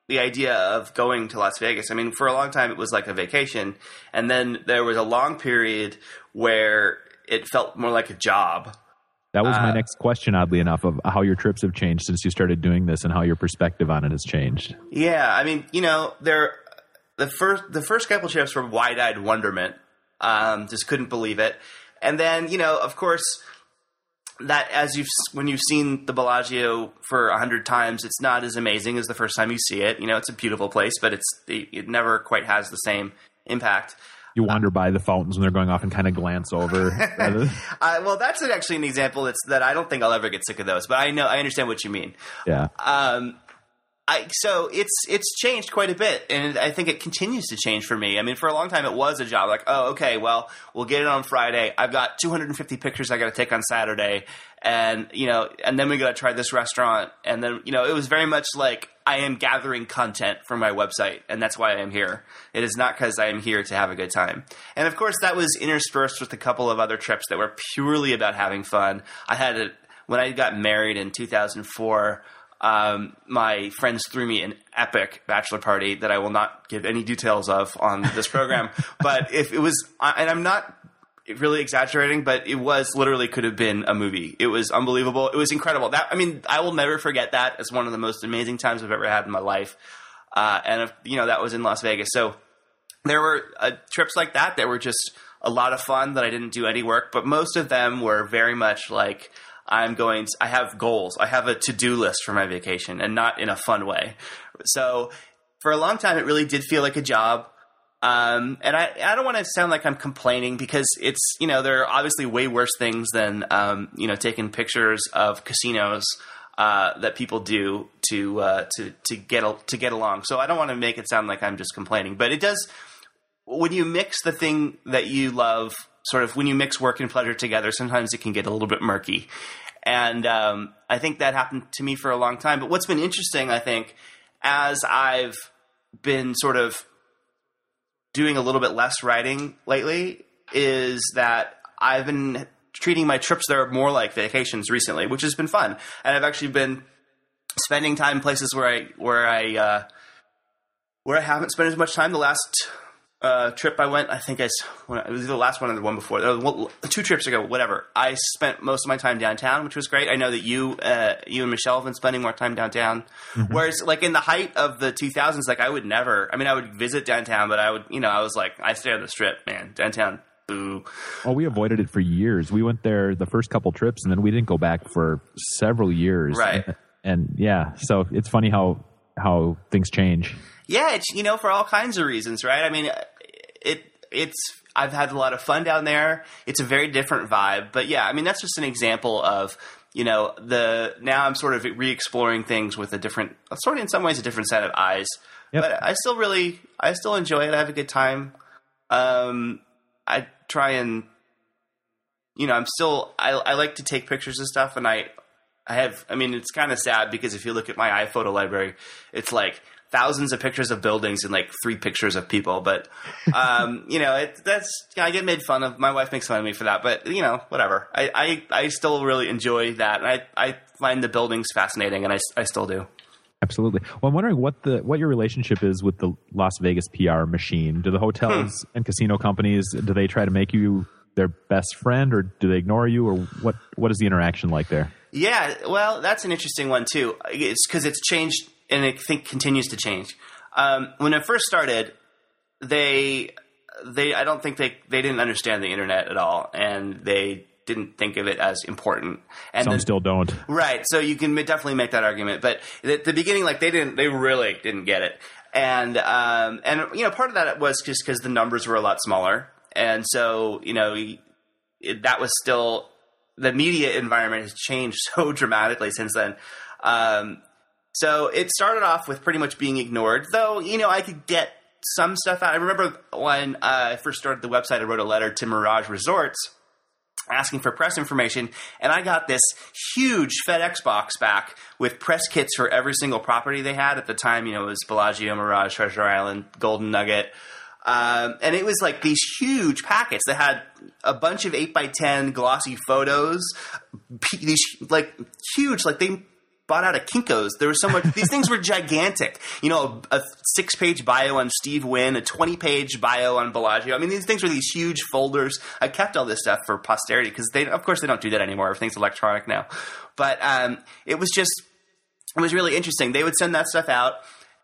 the idea of going to Las Vegas. I mean, for a long time it was like a vacation, and then there was a long period where it felt more like a job. That was my Uh, next question, oddly enough, of how your trips have changed since you started doing this, and how your perspective on it has changed. Yeah, I mean, you know, there the first the first couple trips were wide eyed wonderment. Um, just couldn't believe it, and then you know, of course, that as you've when you've seen the Bellagio for a hundred times, it's not as amazing as the first time you see it. You know, it's a beautiful place, but it's it, it never quite has the same impact. You wander by the fountains when they're going off and kind of glance over. Uh, well, that's actually an example that's that I don't think I'll ever get sick of those, but I know I understand what you mean. yeah. Um, I so it's it's changed quite a bit, and I think it continues to change for me. I mean, for a long time, it was a job. Like, oh, okay, well, we'll get it on Friday. I've got 250 pictures I got to take on Saturday, and you know, and then we got to try this restaurant, and then you know, it was very much like I am gathering content for my website, and that's why I am here. It is not because I am here to have a good time. And of course, that was interspersed with a couple of other trips that were purely about having fun. I had a when I got married in 2004 um, my friends threw me an epic bachelor party that I will not give any details of on this program. but if it was, and I'm not really exaggerating, but it was literally could have been a movie. It was unbelievable. It was incredible. That I mean, I will never forget that as one of the most amazing times I've ever had in my life. Uh, and if, you know that was in Las Vegas. So there were uh, trips like that that were just a lot of fun that I didn't do any work, but most of them were very much like I'm going. To, I have goals. I have a to do list for my vacation, and not in a fun way. So for a long time, it really did feel like a job. Um, and I, I don't want to sound like I'm complaining because it's you know there are obviously way worse things than um, you know taking pictures of casinos uh, that people do to uh, to to get to get along. So I don't want to make it sound like I'm just complaining, but it does when you mix the thing that you love, sort of when you mix work and pleasure together, sometimes it can get a little bit murky. and um, I think that happened to me for a long time. But what's been interesting, I think, as I've been sort of doing a little bit less writing lately, is that I've been treating my trips there more like vacations recently, which has been fun, and I've actually been spending time in places where I where I uh, where I haven't spent as much time. The last uh, trip I went, I think I when it was the last one or the one before, two trips ago, whatever. I spent most of my time downtown, which was great. I know that you, uh, you and Michelle have been spending more time downtown. Mm-hmm. Whereas, like in the height of the 2000s, like I would never. I mean, I would visit downtown, but I would, you know, I was like, I stay on the strip, man. Downtown, boo. Well, we avoided it for years. We went there the first couple trips, and then we didn't go back for several years. Right. And, and yeah, so it's funny how how things change. Yeah, it's you know for all kinds of reasons, right? I mean, it it's I've had a lot of fun down there. It's a very different vibe, but yeah, I mean that's just an example of you know the now I'm sort of re-exploring things with a different, sort of in some ways a different set of eyes. Yep. But I still really I still enjoy it. I have a good time. Um, I try and you know I'm still I, I like to take pictures of stuff, and I I have I mean it's kind of sad because if you look at my iPhoto library, it's like thousands of pictures of buildings and like three pictures of people. But um, you know, it, that's you know, I get made fun of. My wife makes fun of me for that, but you know, whatever. I I, I still really enjoy that, and I I find the buildings fascinating, and I I still do. Absolutely. Well, I'm wondering what the what your relationship is with the Las Vegas PR machine. Do the hotels hmm. and casino companies do they try to make you their best friend, or do they ignore you, or what? What is the interaction like there? Yeah, well, that's an interesting one too. It's because it's changed and I think continues to change. Um, when it first started, they they I don't think they they didn't understand the internet at all, and they didn't think of it as important. And some then, still don't. Right. So you can definitely make that argument, but at the beginning, like they didn't, they really didn't get it. And um, and you know, part of that was just because the numbers were a lot smaller, and so you know it, that was still the media environment has changed so dramatically since then. Um, so it started off with pretty much being ignored, though, you know, I could get some stuff out. I remember when uh, I first started the website, I wrote a letter to Mirage Resorts asking for press information, and I got this huge FedEx box back with press kits for every single property they had at the time. You know, it was Bellagio, Mirage, Treasure Island, Golden Nugget. Um, and it was like these huge packets that had a bunch of 8 by 10 glossy photos, these like huge, like they bought out of Kinko's. There was so much. these things were gigantic. You know, a, a six page bio on Steve Wynn, a twenty page bio on Bellagio. I mean, these things were these huge folders. I kept all this stuff for posterity because they, of course, they don't do that anymore. Everything's electronic now. But um, it was just, it was really interesting. They would send that stuff out.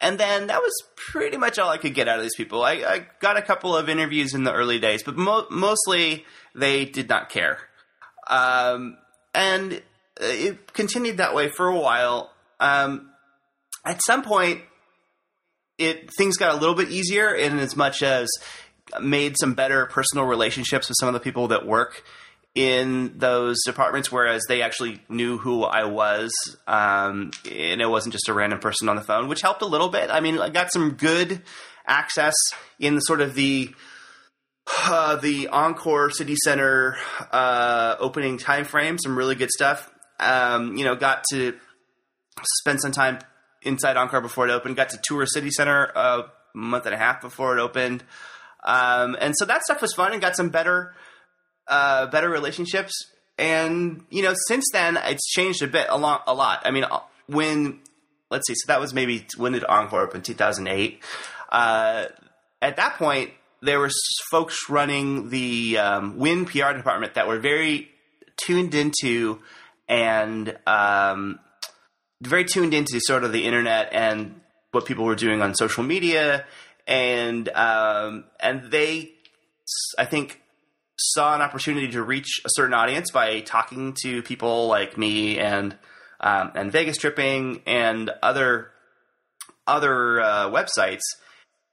And then that was pretty much all I could get out of these people. I, I got a couple of interviews in the early days, but mo- mostly they did not care. Um, and it continued that way for a while. Um, at some point, it things got a little bit easier in as much as made some better personal relationships with some of the people that work in those departments, whereas they actually knew who I was, um, and it wasn't just a random person on the phone, which helped a little bit. I mean, I got some good access in the sort of the uh, the Encore City Center uh, opening time frame, some really good stuff um, you know, got to spend some time inside Encore before it opened. Got to tour City Center a month and a half before it opened, um, and so that stuff was fun and got some better, uh, better relationships. And you know, since then it's changed a bit, a lot. A lot. I mean, uh, when let's see, so that was maybe when did Encore open? Two thousand eight. Uh, at that point, there were folks running the um, Wynn PR department that were very tuned into and um, very tuned into sort of the internet and what people were doing on social media, and um, and they, I think, saw an opportunity to reach a certain audience by talking to people like me and um, and Vegas Tripping and other other uh, websites,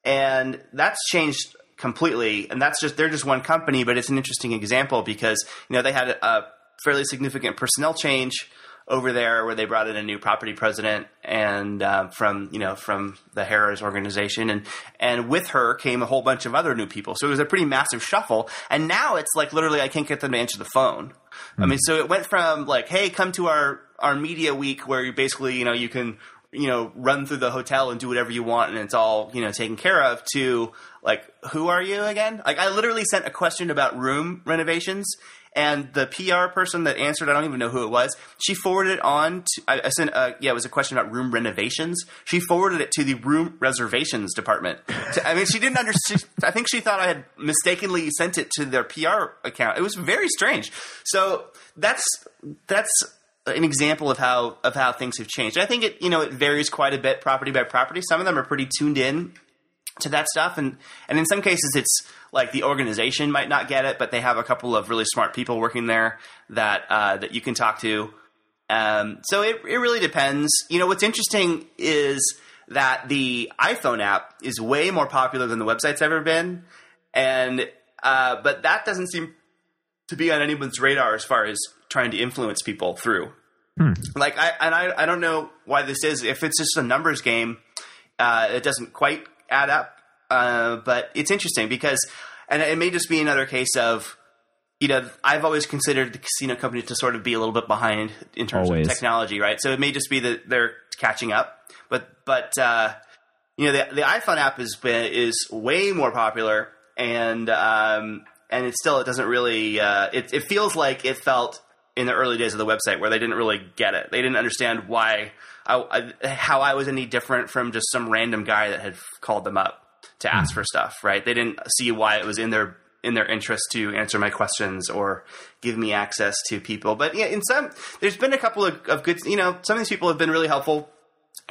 and that's changed completely. And that's just they're just one company, but it's an interesting example because you know they had a fairly significant personnel change over there where they brought in a new property president and uh, from you know from the Harrah's organization. And and with her came a whole bunch of other new people. So it was a pretty massive shuffle. And now it's like literally I can't get them to answer the phone. I mean so it went from like hey come to our our media week where you basically you know you can you know run through the hotel and do whatever you want and it's all you know taken care of to like who are you again? Like I literally sent a question about room renovations and the PR person that answered, I don't even know who it was. She forwarded it on to. I, I sent. Uh, yeah, it was a question about room renovations. She forwarded it to the room reservations department. To, I mean, she didn't understand. I think she thought I had mistakenly sent it to their PR account. It was very strange. So that's that's an example of how of how things have changed. I think it you know it varies quite a bit property by property. Some of them are pretty tuned in to that stuff, and and in some cases it's like the organization might not get it, but they have a couple of really smart people working there that uh, that you can talk to. Um, so it it really depends. You know, what's interesting is that the iPhone app is way more popular than the website's ever been, and uh, but that doesn't seem to be on anyone's radar as far as trying to influence people through. Hmm. Like I and I I don't know why this is. If it's just a numbers game, uh, it doesn't quite add up. Uh, but it's interesting because, and it may just be another case of, you know, I've always considered the casino company to sort of be a little bit behind in terms always. of technology, right? So it may just be that they're catching up, but but uh, you know, the the iPhone app is is way more popular, and um, and it still it doesn't really uh, it it feels like it felt in the early days of the website where they didn't really get it. They didn't understand why I, I, how I was any different from just some random guy that had called them up to hmm. ask for stuff, right? They didn't see why it was in their in their interest to answer my questions or give me access to people. But yeah, in some, there's been a couple of, of good, you know, some of these people have been really helpful.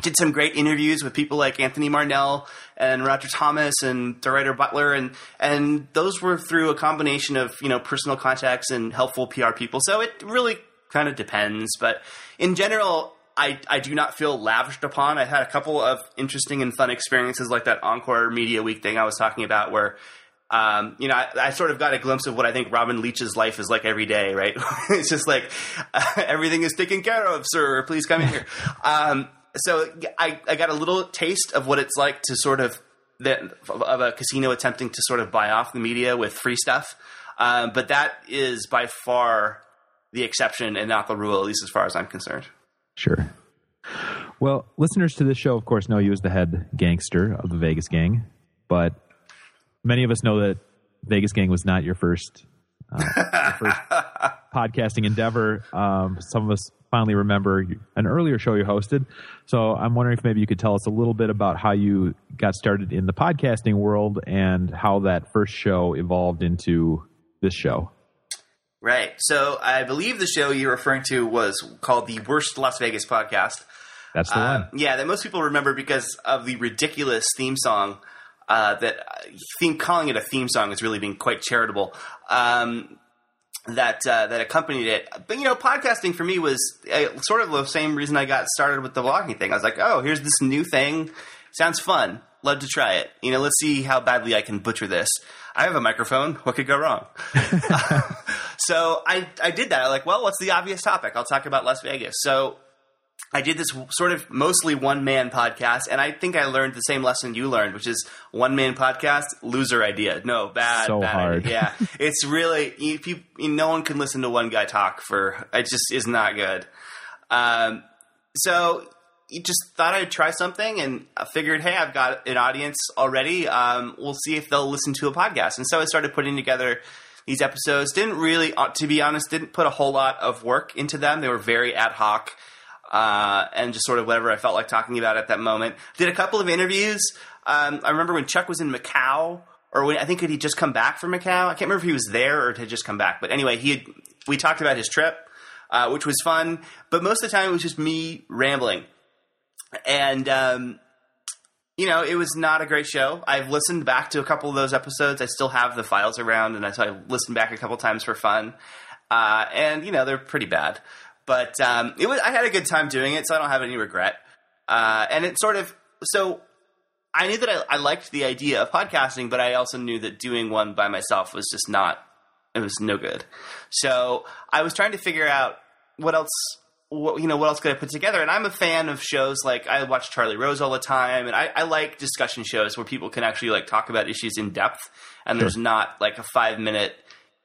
Did some great interviews with people like Anthony Marnell and Roger Thomas and DeRuyter Butler, and and those were through a combination of you know personal contacts and helpful PR people. So it really kind of depends, but in general, I, I do not feel lavished upon. I've had a couple of interesting and fun experiences like that Encore Media Week thing I was talking about where um, you know, I, I, sort of got a glimpse of what I think Robin Leach's life is like every day, right? it's just like uh, everything is taken care of, sir. Please come in here. Um, so I, I got a little taste of what it's like to sort of of a casino attempting to sort of buy off the media with free stuff. Um, but that is by far the exception and not the rule, at least as far as I'm concerned. Sure. Well, listeners to this show, of course, know you as the head gangster of the Vegas Gang, but many of us know that Vegas Gang was not your first, uh, your first podcasting endeavor. Um, some of us finally remember an earlier show you hosted. So I'm wondering if maybe you could tell us a little bit about how you got started in the podcasting world and how that first show evolved into this show. Right. So I believe the show you're referring to was called the Worst Las Vegas Podcast. That's the uh, one. Yeah, that most people remember because of the ridiculous theme song. Uh, that uh, theme, calling it a theme song is really being quite charitable. Um, that uh, that accompanied it. But you know, podcasting for me was uh, sort of the same reason I got started with the blogging thing. I was like, oh, here's this new thing. Sounds fun. Love to try it. You know, let's see how badly I can butcher this. I have a microphone. What could go wrong? so I, I did that. I like, well, what's the obvious topic? I'll talk about Las Vegas. So I did this sort of mostly one man podcast, and I think I learned the same lesson you learned, which is one man podcast, loser idea. No, bad, so bad hard. Idea. Yeah, it's really you, you, no one can listen to one guy talk for. It just is not good. Um, so you just thought I'd try something and I figured, hey, I've got an audience already. Um, we'll see if they'll listen to a podcast. And so I started putting together these episodes. Didn't really, uh, to be honest, didn't put a whole lot of work into them. They were very ad hoc uh, and just sort of whatever I felt like talking about at that moment. Did a couple of interviews. Um, I remember when Chuck was in Macau, or when I think he just come back from Macau. I can't remember if he was there or had just come back. But anyway, he had, we talked about his trip. Uh, which was fun, but most of the time it was just me rambling and um, you know, it was not a great show. I've listened back to a couple of those episodes. I still have the files around, and I, so I listened back a couple times for fun. Uh, and you know, they're pretty bad, but um, it was. I had a good time doing it, so I don't have any regret. Uh, and it sort of so. I knew that I, I liked the idea of podcasting, but I also knew that doing one by myself was just not. It was no good. So I was trying to figure out what else what, you know, what else could I put together? And I'm a fan of shows like I watch Charlie Rose all the time, and I, I like discussion shows where people can actually like talk about issues in depth, and there's not like a five minute,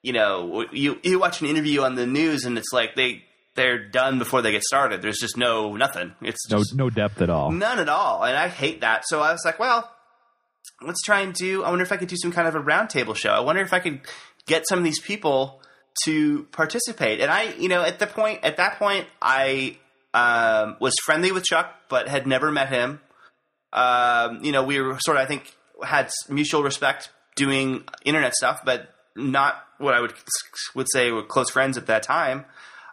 you know, you you watch an interview on the news and it's like they they're done before they get started. There's just no nothing. It's No, no depth at all. none at all, and I hate that. So I was like, well, let's try and do. I wonder if I could do some kind of a roundtable show. I wonder if I could get some of these people to participate. And I, you know, at the point at that point, I um, was friendly with Chuck, but had never met him. Um, you know, we were sort of, I think, had mutual respect doing internet stuff, but not what I would would say were close friends at that time.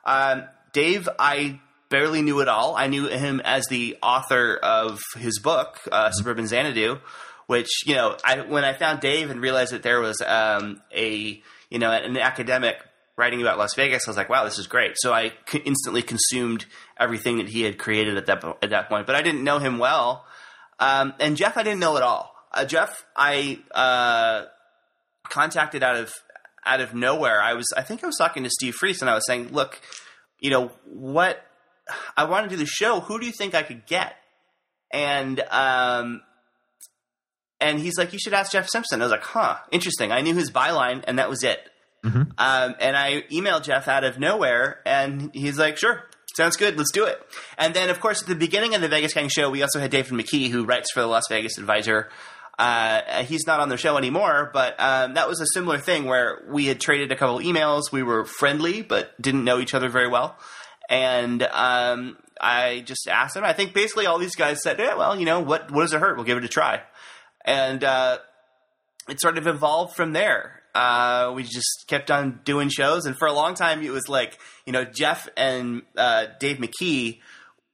Um, Dave, I barely knew at all. I knew him as the author of his book, uh, Suburban Xanadu, which you know, I when I found Dave and realized that there was um, a you know an academic writing about Las Vegas, I was like, wow, this is great. So I instantly consumed everything that he had created at that at that point. But I didn't know him well, um, and Jeff, I didn't know at all. Uh, Jeff, I uh, contacted out of out of nowhere. I was I think I was talking to Steve Friess and I was saying, look, you know what I want to do the show. Who do you think I could get? And um, and he's like, you should ask Jeff Simpson. I was like, huh, interesting. I knew his byline, and that was it. Um, and I emailed Jeff out of nowhere, and he's like, sure. Sounds good. Let's do it. And then, of course, at the beginning of the Vegas Gang show, we also had David McKee, who writes for the Las Vegas Advisor. Uh, he's not on the show anymore, but um, that was a similar thing where we had traded a couple emails. We were friendly, but didn't know each other very well. And um, I just asked him. I think basically all these guys said, "Yeah, well, you know, what what does it hurt? We'll give it a try." And uh, it sort of evolved from there. Uh, we just kept on doing shows, and for a long time, it was like you know Jeff and uh, Dave McKee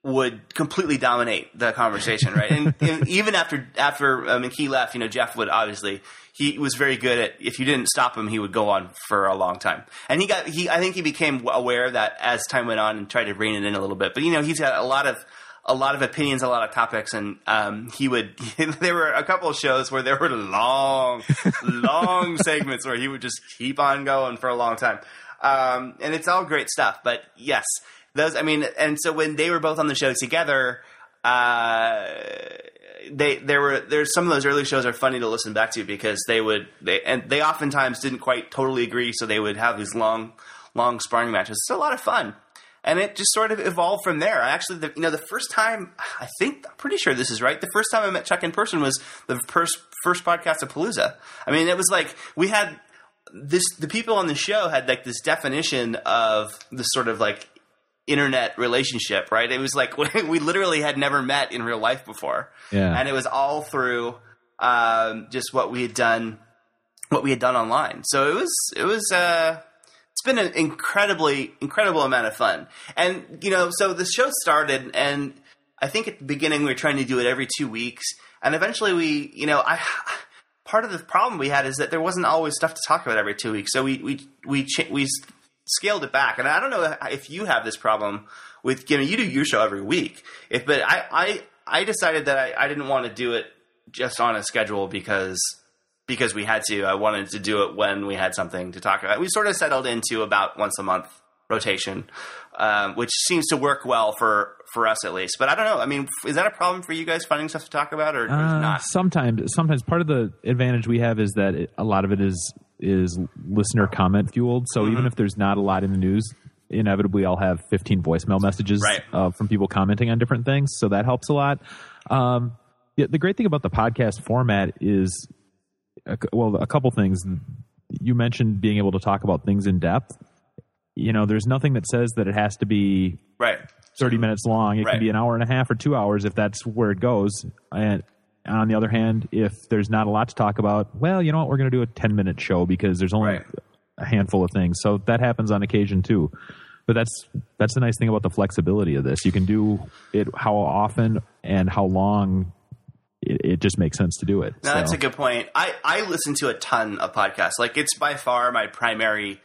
would completely dominate the conversation, right? And, and even after after uh, McKee left, you know Jeff would obviously he was very good at if you didn't stop him, he would go on for a long time. And he got he I think he became aware of that as time went on and tried to rein it in a little bit. But you know he's got a lot of a lot of opinions, a lot of topics, and um, he would. there were a couple of shows where there were long, long segments where he would just keep on going for a long time, um, and it's all great stuff. But yes, those. I mean, and so when they were both on the show together, uh, they there were there's some of those early shows are funny to listen back to because they would they and they oftentimes didn't quite totally agree, so they would have these long, long sparring matches. It's a lot of fun and it just sort of evolved from there. I actually, the, you know, the first time I think I'm pretty sure this is right. The first time I met Chuck in person was the first first podcast of Palooza. I mean, it was like we had this. The people on the show had like this definition of this sort of like internet relationship, right? It was like we literally had never met in real life before, Yeah. and it was all through um, just what we had done, what we had done online. So it was it was. Uh, it's been an incredibly incredible amount of fun. And you know so the show started and i think at the beginning we were trying to do it every two weeks and eventually we you know i part of the problem we had is that there wasn't always stuff to talk about every two weeks so we we we cha- we scaled it back. And i don't know if you have this problem with you know you do your show every week if but i i i decided that i, I didn't want to do it just on a schedule because because we had to. I wanted to do it when we had something to talk about. We sort of settled into about once a month rotation, um, which seems to work well for for us at least. But I don't know. I mean, is that a problem for you guys finding stuff to talk about, or, Uh, not? Sometimes, sometimes part of the advantage we have is that it, a lot of it is is listener comment fueled. So Mm-hmm. even if there's not a lot in the news, inevitably I'll have 15 voicemail messages Right. uh, from people commenting on different things. So that helps a lot. Um, yeah, the great thing about the podcast format is, well, a couple things. You mentioned being able to talk about things in depth. You know, there's nothing that says that it has to be Right. 30 minutes long. It Right. can be an hour and a half or two hours if that's where it goes. And on the other hand, if there's not a lot to talk about, well, you know what? We're going to do a 10 minute show because there's only Right. a handful of things. So that happens on occasion too. But that's that's the nice thing about the flexibility of this. You can do it how often and how long it, it just makes sense to do it. No, that's a good point. I, I listen to a ton of podcasts. Like it's by far my primary.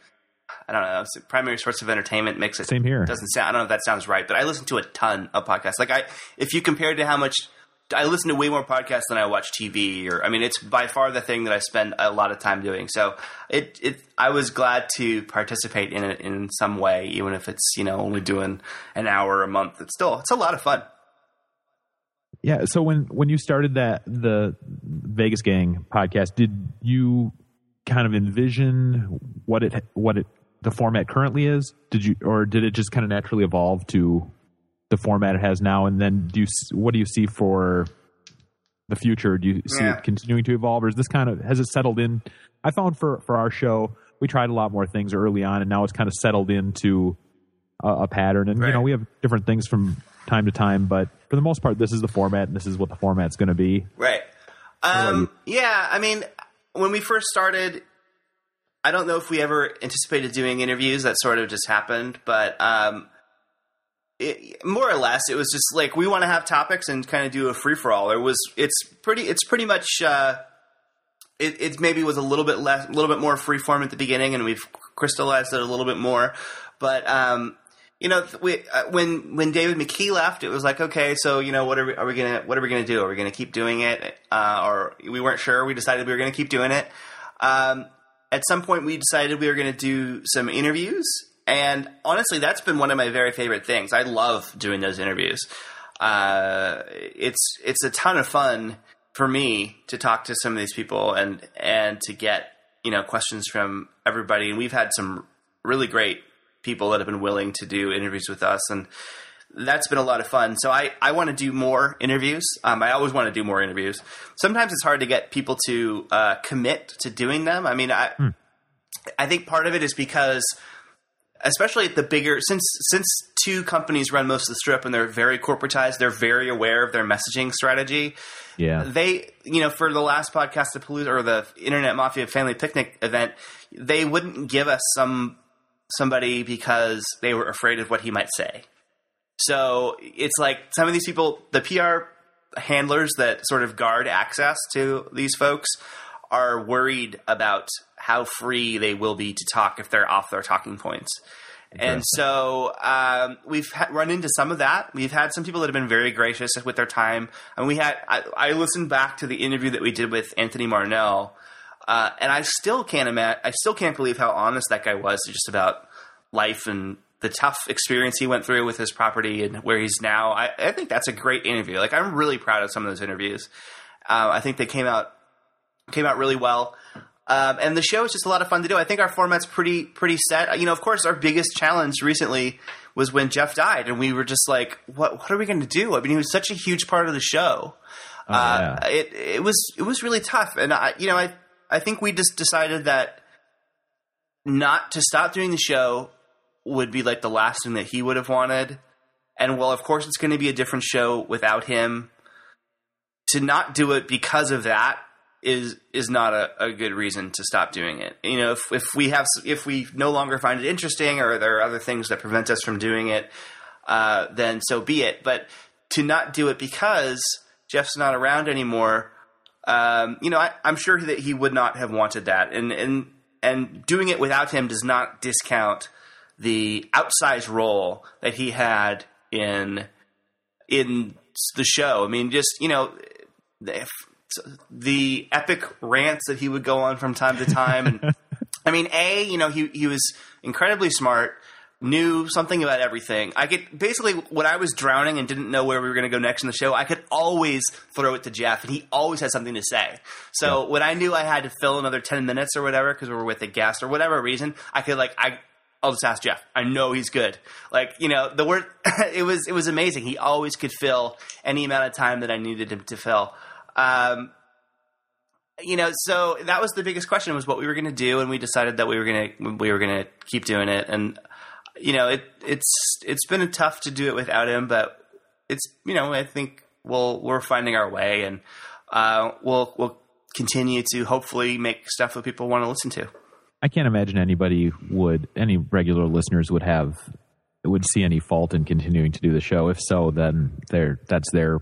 I don't know. primary source of entertainment makes it Same here. Doesn't sound. I don't know if that sounds right, but I listen to a ton of podcasts. Like I, if you compare to how much I listen to way more podcasts than I watch TV. Or I mean, it's by far the thing that I spend a lot of time doing. So it it I was glad to participate in it in some way, even if it's you know only doing an hour a month. It's still it's a lot of fun. Yeah. So when when you started that the Vegas Gang podcast, did you kind of envision what it what it the format currently is? Did you or did it just kind of naturally evolve to the format it has now? And then do you what do you see for the future? Do you see Yeah. it continuing to evolve, or is this kind of has it settled in? I found for for our show, we tried a lot more things early on, and now it's kind of settled into a, a pattern. And you know, we have different things from time to time, but for the most part, this is the format, and this is what the format's going to be. Right. Um, yeah, I mean, when we first started, I don't know if we ever anticipated doing interviews. That sort of just happened, but um, it, more or less, it was just like we want to have topics and kind of do a free for all. It was, it's pretty, it's pretty much. Uh, it, it maybe was a little bit less, a little bit more free form at the beginning, and we've crystallized it a little bit more. But um, you know, we, uh, when when David McKee left, it was like, okay, so you know, what are we, are we gonna what are we gonna do? Are we gonna keep doing it, uh, or we weren't sure? We decided we were gonna keep doing it. Um, at some point, we decided we were gonna do some interviews, and honestly, that's been one of my very favorite things. I love doing those interviews. Uh, it's it's a ton of fun for me to talk to some of these people and and to get you know questions from everybody. And we've had some really great people that have been willing to do interviews with us, and that's been a lot of fun. So I I want to do more interviews. Um, I always want to do more interviews. Sometimes it's hard to get people to uh, commit to doing them. I mean, I I think part of it is because especially at the bigger since since two companies run most of the strip and they're very corporatized they're very aware of their messaging strategy Yeah. they you know for the last podcast the Palooza or the internet mafia family picnic event they wouldn't give us some somebody because they were afraid of what he might say so it's like some of these people the pr handlers that sort of guard access to these folks are worried about how free they will be to talk if they're off their talking points. And so um, we've ha- run into some of that. We've had some people that have been very gracious with their time, and we had. I, I listened back to the interview that we did with Anthony Marnell, uh, and I still can't imagine. I still can't believe how honest that guy was just about life and the tough experience he went through with his property and where he's now. I, I think that's a great interview. Like I'm really proud of some of those interviews. Uh, I think they came out came out really well. Um, and the show is just a lot of fun to do. I think our format's pretty pretty set. You know, of course, our biggest challenge recently was when Jeff died, and we were just like, "What? What are we going to do?" I mean, he was such a huge part of the show. uh, yeah. It it was it was really tough, and I you know I I think we just decided that not to stop doing the show would be like the last thing that he would have wanted. And well, of course, it's going to be a different show without him. To not do it because of that is is not a, a good reason to stop doing it. You know, if if we have if we no longer find it interesting or there are other things that prevent us from doing it, uh, then so be it. But to not do it because Jeff's not around anymore, um, you know, I, I'm sure that he would not have wanted that, and and and doing it without him does not discount the outsized role that he had in in the show. I mean, just you know, the, the epic rants that he would go on from time to time, and I mean, a you know, he he was incredibly smart. Knew something about everything. I could basically when I was drowning and didn't know where we were going to go next in the show, I could always throw it to Jeff, and he always had something to say. So when I knew I had to fill another ten minutes or whatever because we were with a guest or whatever reason, I could like I I'll just ask Jeff. I know he's good. Like you know, the word it was it was amazing. He always could fill any amount of time that I needed him to fill. Um, you know, so that was the biggest question was what we were going to do, and we decided that we were going to we were going to keep doing it. And you know, it it's it's been tough to do it without him, but it's you know I think we'll we're finding our way, and uh, we'll we'll continue to hopefully make stuff that people want to listen to. I can't imagine anybody would, any regular listeners would have, would see any fault in continuing to do the show. If so, then they're, that's their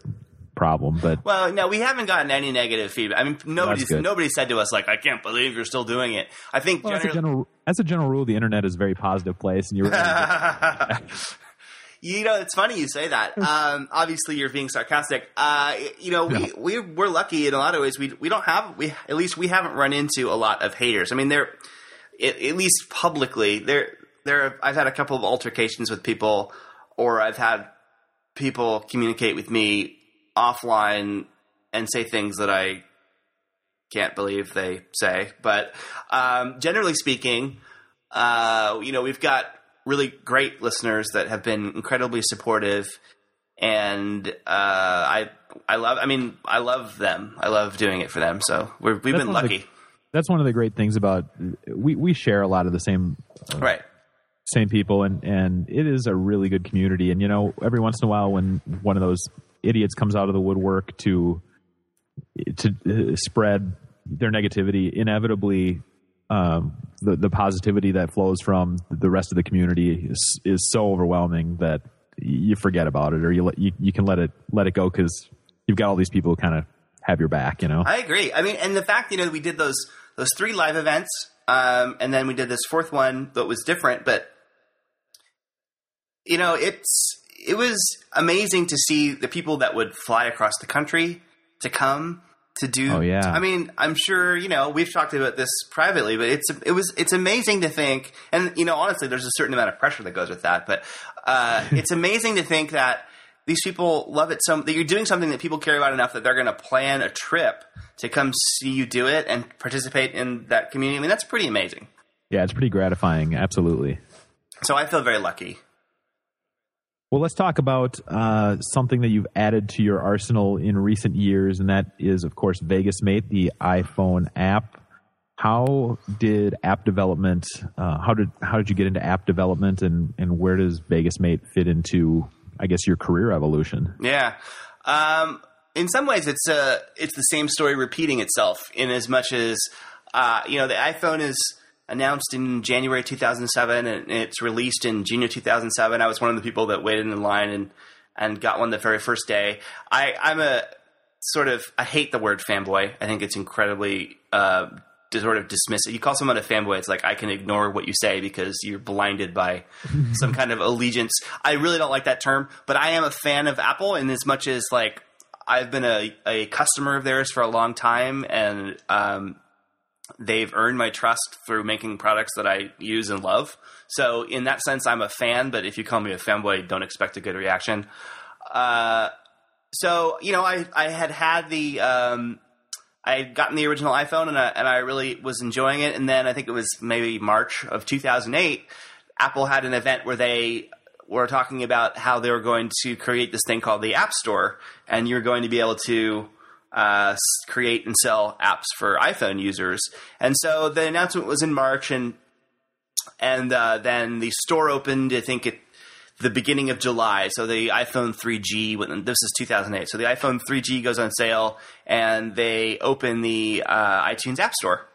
problem. But Well, no, we haven't gotten any negative feedback. I mean, nobody's nobody said to us like, "I can't believe you're still doing it." I think well, generally, general, as a general rule, the internet is a very positive place, and you're. You know, it's funny you say that. Um, obviously, you're being sarcastic. Uh, you know, we, we we're lucky in a lot of ways. We we don't have we at least we haven't run into a lot of haters. I mean, there at, at least publicly there there. I've had a couple of altercations with people, or I've had people communicate with me offline and say things that I can't believe they say. But um, generally speaking, uh, you know, we've got really great listeners that have been incredibly supportive, and uh, I I love. I mean, I love them. I love doing it for them. So we have been lucky. The, that's one of the great things about we we share a lot of the same uh, right same people and and it is a really good community and you know every once in a while when one of those idiots comes out of the woodwork to to uh, spread their negativity inevitably um, the the positivity that flows from the rest of the community is is so overwhelming that you forget about it or you let, you, you can let it let it go because you've got all these people who kind of have your back you know? I agree. I mean and the fact you know we did those those three live events um, and then we did this fourth one that was different but you know it's it was amazing to see the people that would fly across the country to come to do. Oh yeah. I mean, I'm sure you know we've talked about this privately, but it's it was it's amazing to think, and you know, honestly, there's a certain amount of pressure that goes with that, but uh, it's amazing to think that these people love it so that you're doing something that people care about enough that they're going to plan a trip to come see you do it and participate in that community. I mean, that's pretty amazing. Yeah, it's pretty gratifying. Absolutely. So I feel very lucky. Well, let's talk about uh, something that you've added to your arsenal in recent years, and that is, of course, Vegas Mate, the iPhone app. How did app development? Uh, how did how did you get into app development, and and where does Vegas Mate fit into, I guess, your career evolution? Yeah, um, in some ways, it's a uh, it's the same story repeating itself. In as much as uh, you know, the iPhone is announced in January 2007 and it's released in June of 2007. I was one of the people that waited in line and and got one the very first day. I I'm a sort of I hate the word fanboy. I think it's incredibly uh, sort of dismiss it. You call someone a fanboy, it's like I can ignore what you say because you're blinded by some kind of allegiance. I really don't like that term, but I am a fan of Apple in as much as like I've been a, a customer of theirs for a long time, and um, they've earned my trust through making products that I use and love. So in that sense, I'm a fan. But if you call me a fanboy, don't expect a good reaction. Uh, so you know, I I had had the um, I had gotten the original iPhone and I, and I really was enjoying it. And then I think it was maybe March of 2008, Apple had an event where they were talking about how they were going to create this thing called the App Store, and you're going to be able to uh, create and sell apps for iPhone users. And so the announcement was in March, and and uh, then the store opened. I think at the beginning of July. So the iPhone 3G. This is 2008. So the iPhone 3G goes on sale, and they open the uh, iTunes App Store.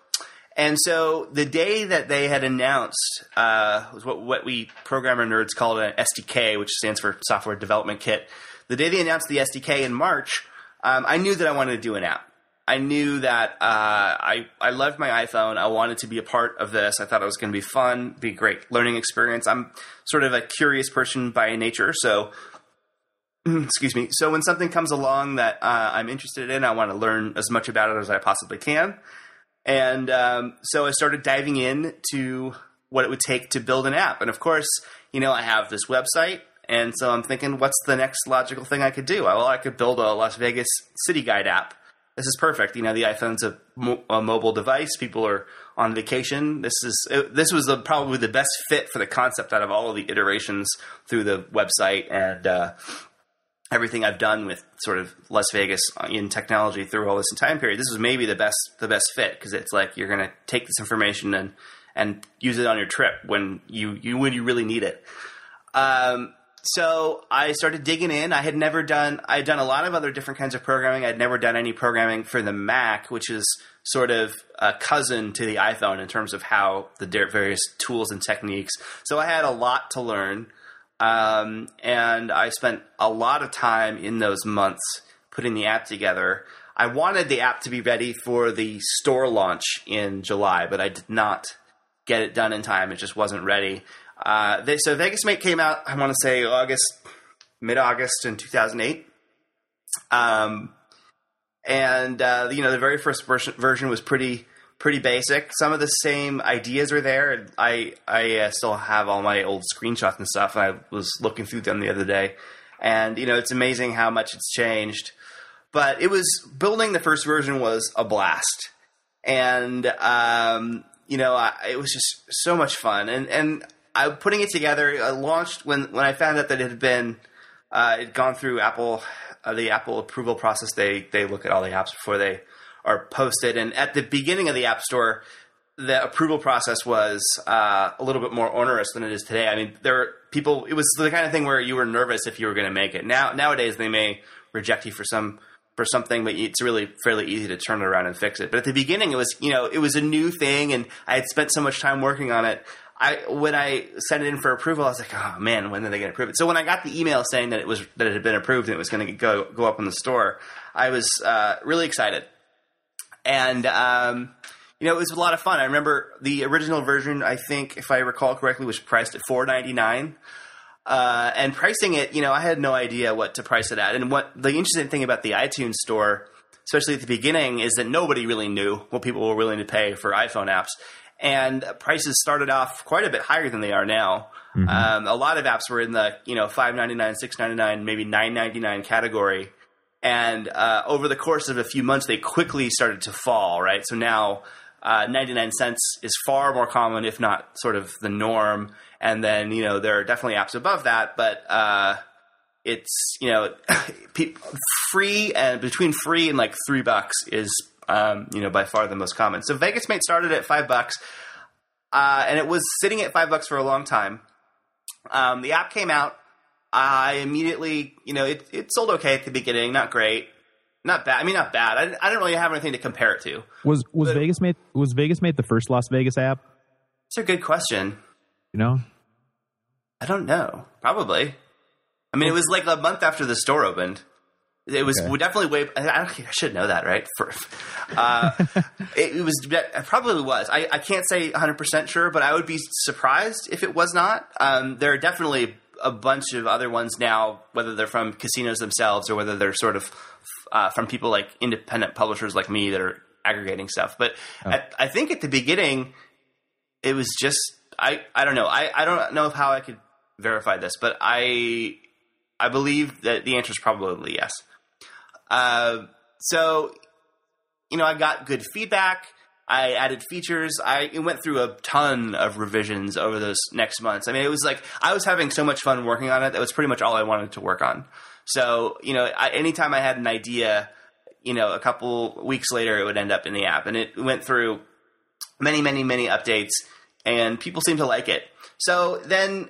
And so the day that they had announced uh, was what, what we programmer nerds call an SDK, which stands for Software Development Kit. The day they announced the SDK in March, um, I knew that I wanted to do an app. I knew that uh, I I loved my iPhone. I wanted to be a part of this. I thought it was going to be fun, be a great learning experience. I'm sort of a curious person by nature, so excuse me. So when something comes along that uh, I'm interested in, I want to learn as much about it as I possibly can. And um, so I started diving in to what it would take to build an app. And of course, you know, I have this website and so I'm thinking, what's the next logical thing I could do? Well, I could build a Las Vegas city guide app. This is perfect. You know, the iPhone's a, mo- a mobile device. People are on vacation. This is it, this was the, probably the best fit for the concept out of all of the iterations through the website and uh, everything I've done with sort of Las Vegas in technology through all this time period. This was maybe the best the best fit because it's like you're going to take this information and and use it on your trip when you, you when you really need it. Um, so I started digging in. I had never done. I had done a lot of other different kinds of programming. I'd never done any programming for the Mac, which is sort of a cousin to the iPhone in terms of how the various tools and techniques. So I had a lot to learn, um, and I spent a lot of time in those months putting the app together. I wanted the app to be ready for the store launch in July, but I did not get it done in time. It just wasn't ready. Uh, they, so Vegas Mate came out, I want to say August, mid August in 2008. Um, and uh, you know the very first version, was pretty pretty basic. Some of the same ideas were there. I I uh, still have all my old screenshots and stuff. And I was looking through them the other day, and you know it's amazing how much it's changed. But it was building the first version was a blast, and um, you know I, it was just so much fun. And and I putting it together. I launched when when I found out that it had been uh, it gone through Apple uh, the Apple approval process. They they look at all the apps before they are posted. And at the beginning of the App Store, the approval process was uh, a little bit more onerous than it is today. I mean, there were people. It was the kind of thing where you were nervous if you were going to make it. Now nowadays they may reject you for some for something, but it's really fairly easy to turn it around and fix it. But at the beginning, it was you know it was a new thing, and I had spent so much time working on it. I when I sent it in for approval, I was like, oh man, when are they going to approve it? So when I got the email saying that it was that it had been approved and it was going to go go up in the store, I was uh, really excited, and um, you know it was a lot of fun. I remember the original version. I think, if I recall correctly, was priced at four ninety nine. Uh, and pricing it, you know, I had no idea what to price it at. And what the interesting thing about the iTunes store, especially at the beginning, is that nobody really knew what people were willing to pay for iPhone apps and prices started off quite a bit higher than they are now. Mm-hmm. Um, a lot of apps were in the you know five ninety nine, six ninety nine, maybe nine ninety nine category, and uh, over the course of a few months, they quickly started to fall. Right, so now. Uh, 99 cents is far more common, if not sort of the norm. And then, you know, there are definitely apps above that, but uh, it's, you know, free and between free and like three bucks is um, you know, by far the most common. So Vegas Mate started at five bucks, uh, and it was sitting at five bucks for a long time. Um, the app came out. I immediately, you know, it, it sold okay at the beginning, not great, not bad. I mean, not bad. I, I didn't really have anything to compare it to. Was was but, Vegas Mate was Vegas Mate the first Las Vegas app? It's a good question. You know, I don't know. Probably. I mean, it was like a month after the store opened. It was okay. definitely way. I, I, should know that, right? For, uh, it, it, was it probably was. I, I can't say 100 percent sure, but I would be surprised if it was not. Um, there are definitely a bunch of other ones now, whether they're from casinos themselves or whether they're sort of uh, from people like independent publishers like me that are aggregating stuff. But oh. at, I think at the beginning, it was just I. I don't know. I, I don't know how I could verify this, but I I believe that the answer is probably yes. Uh, so, you know, I got good feedback. I added features. I went through a ton of revisions over those next months. I mean, it was like I was having so much fun working on it. That was pretty much all I wanted to work on. So, you know, I, anytime I had an idea, you know, a couple weeks later, it would end up in the app, and it went through many, many, many updates, and people seem to like it. So then,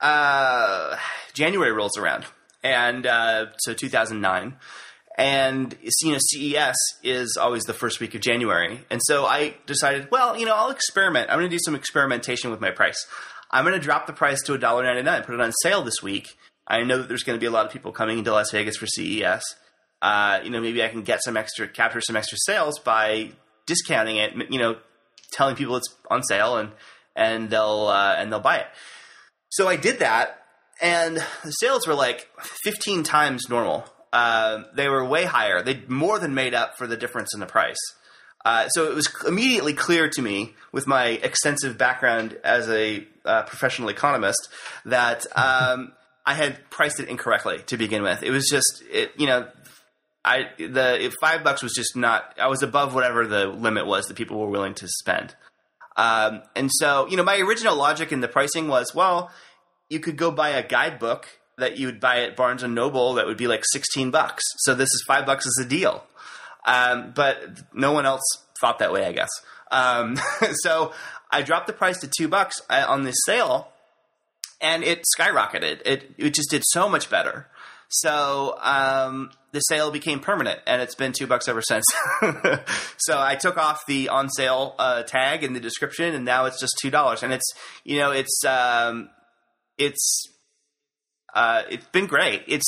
uh, January rolls around, and uh, so 2009 and you know CES is always the first week of January, and so I decided, well, you know, I'll experiment. I'm going to do some experimentation with my price. I'm going to drop the price to $1.99, put it on sale this week. I know that there's going to be a lot of people coming into Las Vegas for CES. Uh, you know, maybe I can get some extra, capture some extra sales by discounting it. You know, telling people it's on sale and and they'll uh, and they'll buy it. So I did that, and the sales were like 15 times normal uh, they were way higher. They more than made up for the difference in the price. Uh, so it was immediately clear to me, with my extensive background as a uh, professional economist, that um, I had priced it incorrectly to begin with. It was just, it, you know, I the five bucks was just not. I was above whatever the limit was that people were willing to spend. Um, and so, you know, my original logic in the pricing was, well, you could go buy a guidebook that you would buy at Barnes and Noble that would be like 16 bucks. So this is five bucks as a deal. Um, but no one else thought that way, I guess. Um, so I dropped the price to two bucks uh, on this sale and it skyrocketed. It, it just did so much better. So um, the sale became permanent, and it's been two bucks ever since. so I took off the on sale uh, tag in the description, and now it's just two dollars. And it's you know it's um, it's uh, it's been great. It's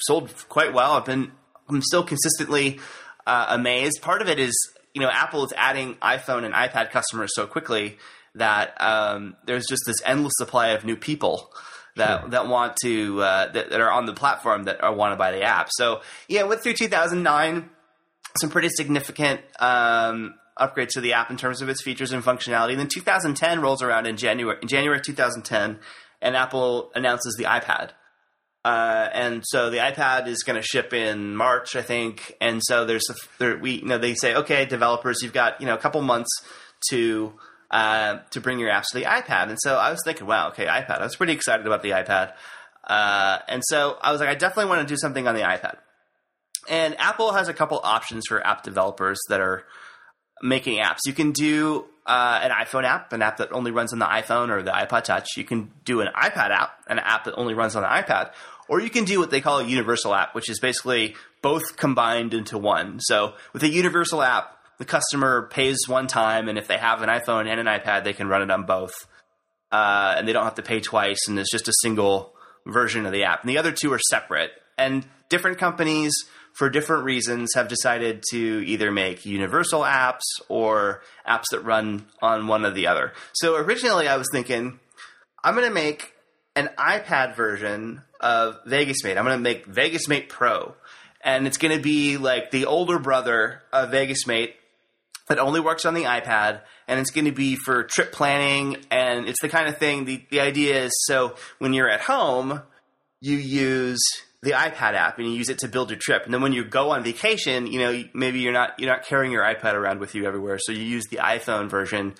sold quite well. I've been I'm still consistently uh, amazed. Part of it is you know Apple is adding iPhone and iPad customers so quickly that um, there's just this endless supply of new people that Sure. that want to uh, that, that are on the platform that are, want to buy the app. So yeah, went through 2009, some pretty significant um, upgrades to the app in terms of its features and functionality. And then 2010 rolls around in January in January 2010, and Apple announces the iPad. Uh, and so the iPad is going to ship in March, I think. And so there's a, there, we you know they say okay, developers, you've got you know a couple months to uh, to bring your apps to the iPad. And so I was thinking, wow, okay, iPad. I was pretty excited about the iPad. Uh, and so I was like, I definitely want to do something on the iPad. And Apple has a couple options for app developers that are making apps. You can do uh, an iPhone app, an app that only runs on the iPhone or the iPod Touch. You can do an iPad app, an app that only runs on the iPad. Or you can do what they call a universal app, which is basically both combined into one. So with a universal app, the customer pays one time, and if they have an iPhone and an iPad, they can run it on both. Uh, and they don't have to pay twice, and it's just a single version of the app. And the other two are separate. And different companies, for different reasons, have decided to either make universal apps or apps that run on one or the other. So originally, I was thinking, I'm going to make an iPad version of VegasMate. I'm going to make VegasMate Pro. And it's going to be like the older brother of VegasMate that only works on the iPad, and it's going to be for trip planning. And it's the kind of thing. The the idea is so when you're at home, you use the iPad app and you use it to build your trip. And then when you go on vacation, you know maybe you're not you're not carrying your iPad around with you everywhere, so you use the iPhone version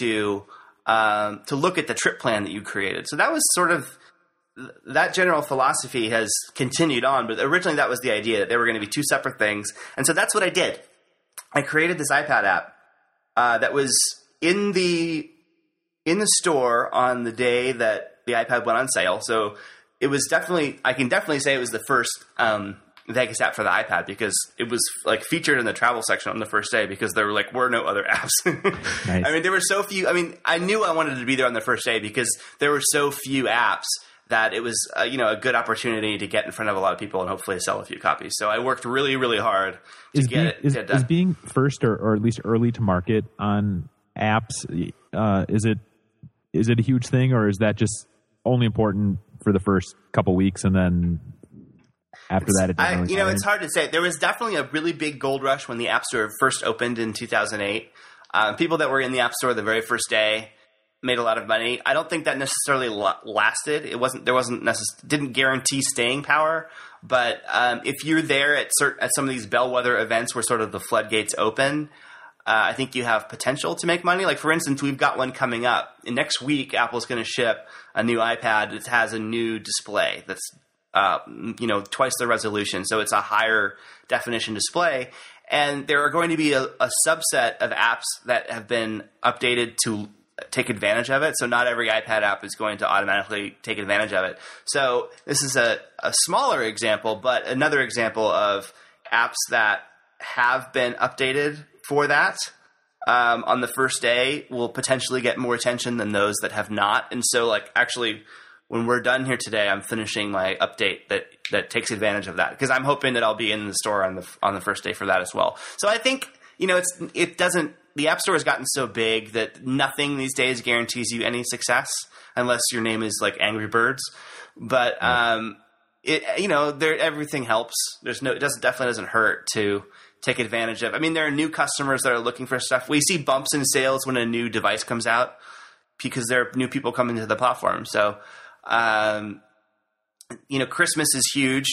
to um, to look at the trip plan that you created. So that was sort of that general philosophy has continued on, but originally that was the idea that they were going to be two separate things. And so that's what I did. I created this iPad app uh, that was in the in the store on the day that the iPad went on sale. So it was definitely I can definitely say it was the first um, Vegas app for the iPad because it was like featured in the travel section on the first day because there were like were no other apps. Nice. I mean, there were so few. I mean, I knew I wanted to be there on the first day because there were so few apps that it was uh, you know a good opportunity to get in front of a lot of people and hopefully sell a few copies. So I worked really really hard to is get being, it is, get done. is being first or, or at least early to market on apps uh, is it is it a huge thing or is that just only important for the first couple weeks and then after that I, really you know, matter? it's hard to say. There was definitely a really big gold rush when the App Store first opened in 2008. Um, people that were in the App Store the very first day made a lot of money. I don't think that necessarily lasted. It wasn't there wasn't necess- didn't guarantee staying power. But um, if you're there at cert- at some of these bellwether events where sort of the floodgates open, uh, I think you have potential to make money. Like for instance, we've got one coming up And next week. Apple's going to ship a new iPad that has a new display that's uh, you know twice the resolution, so it's a higher definition display. And there are going to be a, a subset of apps that have been updated to take advantage of it. So not every iPad app is going to automatically take advantage of it. So this is a, a smaller example, but another example of apps that have been updated for that um, on the first day will potentially get more attention than those that have not. And so, like, actually, when we're done here today, I'm finishing my update that that takes advantage of that because I'm hoping that I'll be in the store on the on the first day for that as well. So I think you know it's it doesn't the App Store has gotten so big that nothing these days guarantees you any success unless your name is like Angry Birds. But um, it you know there everything helps. There's no it doesn't definitely doesn't hurt to take advantage of. I mean, there are new customers that are looking for stuff. We see bumps in sales when a new device comes out because there are new people coming to the platform. So, um, you know, Christmas is huge.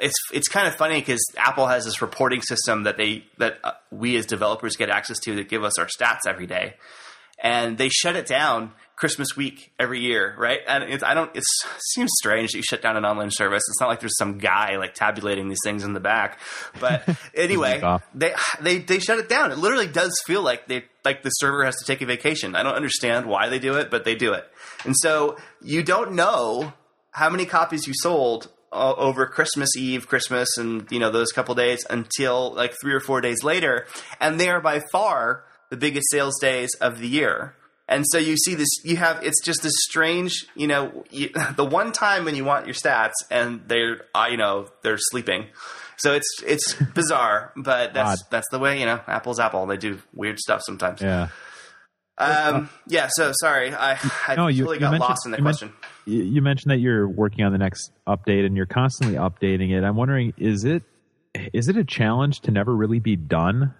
It's it's kind of funny because Apple has this reporting system that they that uh, we as developers get access to that give us our stats every day, and they shut it down Christmas week every year, right? And it's, I don't. It seems strange that you shut down an online service. It's not like there's some guy like tabulating these things in the back. But anyway, they they they shut it down. It literally does feel like they like the server has to take a vacation. I don't understand why they do it, but they do it. And so you don't know how many copies you sold uh, over Christmas Eve, Christmas, and you know those couple days until like three or four days later, and they are by far the biggest sales days of the year. And so you see this, you have it's just this strange, you know, you, the one time when you want your stats, and they're, uh, you know, they're sleeping. So it's it's bizarre, but that's Odd. that's the way you know Apple's Apple. They do weird stuff sometimes. yeah. Um, yeah. So sorry, I, I No, you- totally you got mentioned- lost in the you question. You mentioned that you're working on the next update and you're constantly updating it. I'm wondering, is it is it a challenge to never really be done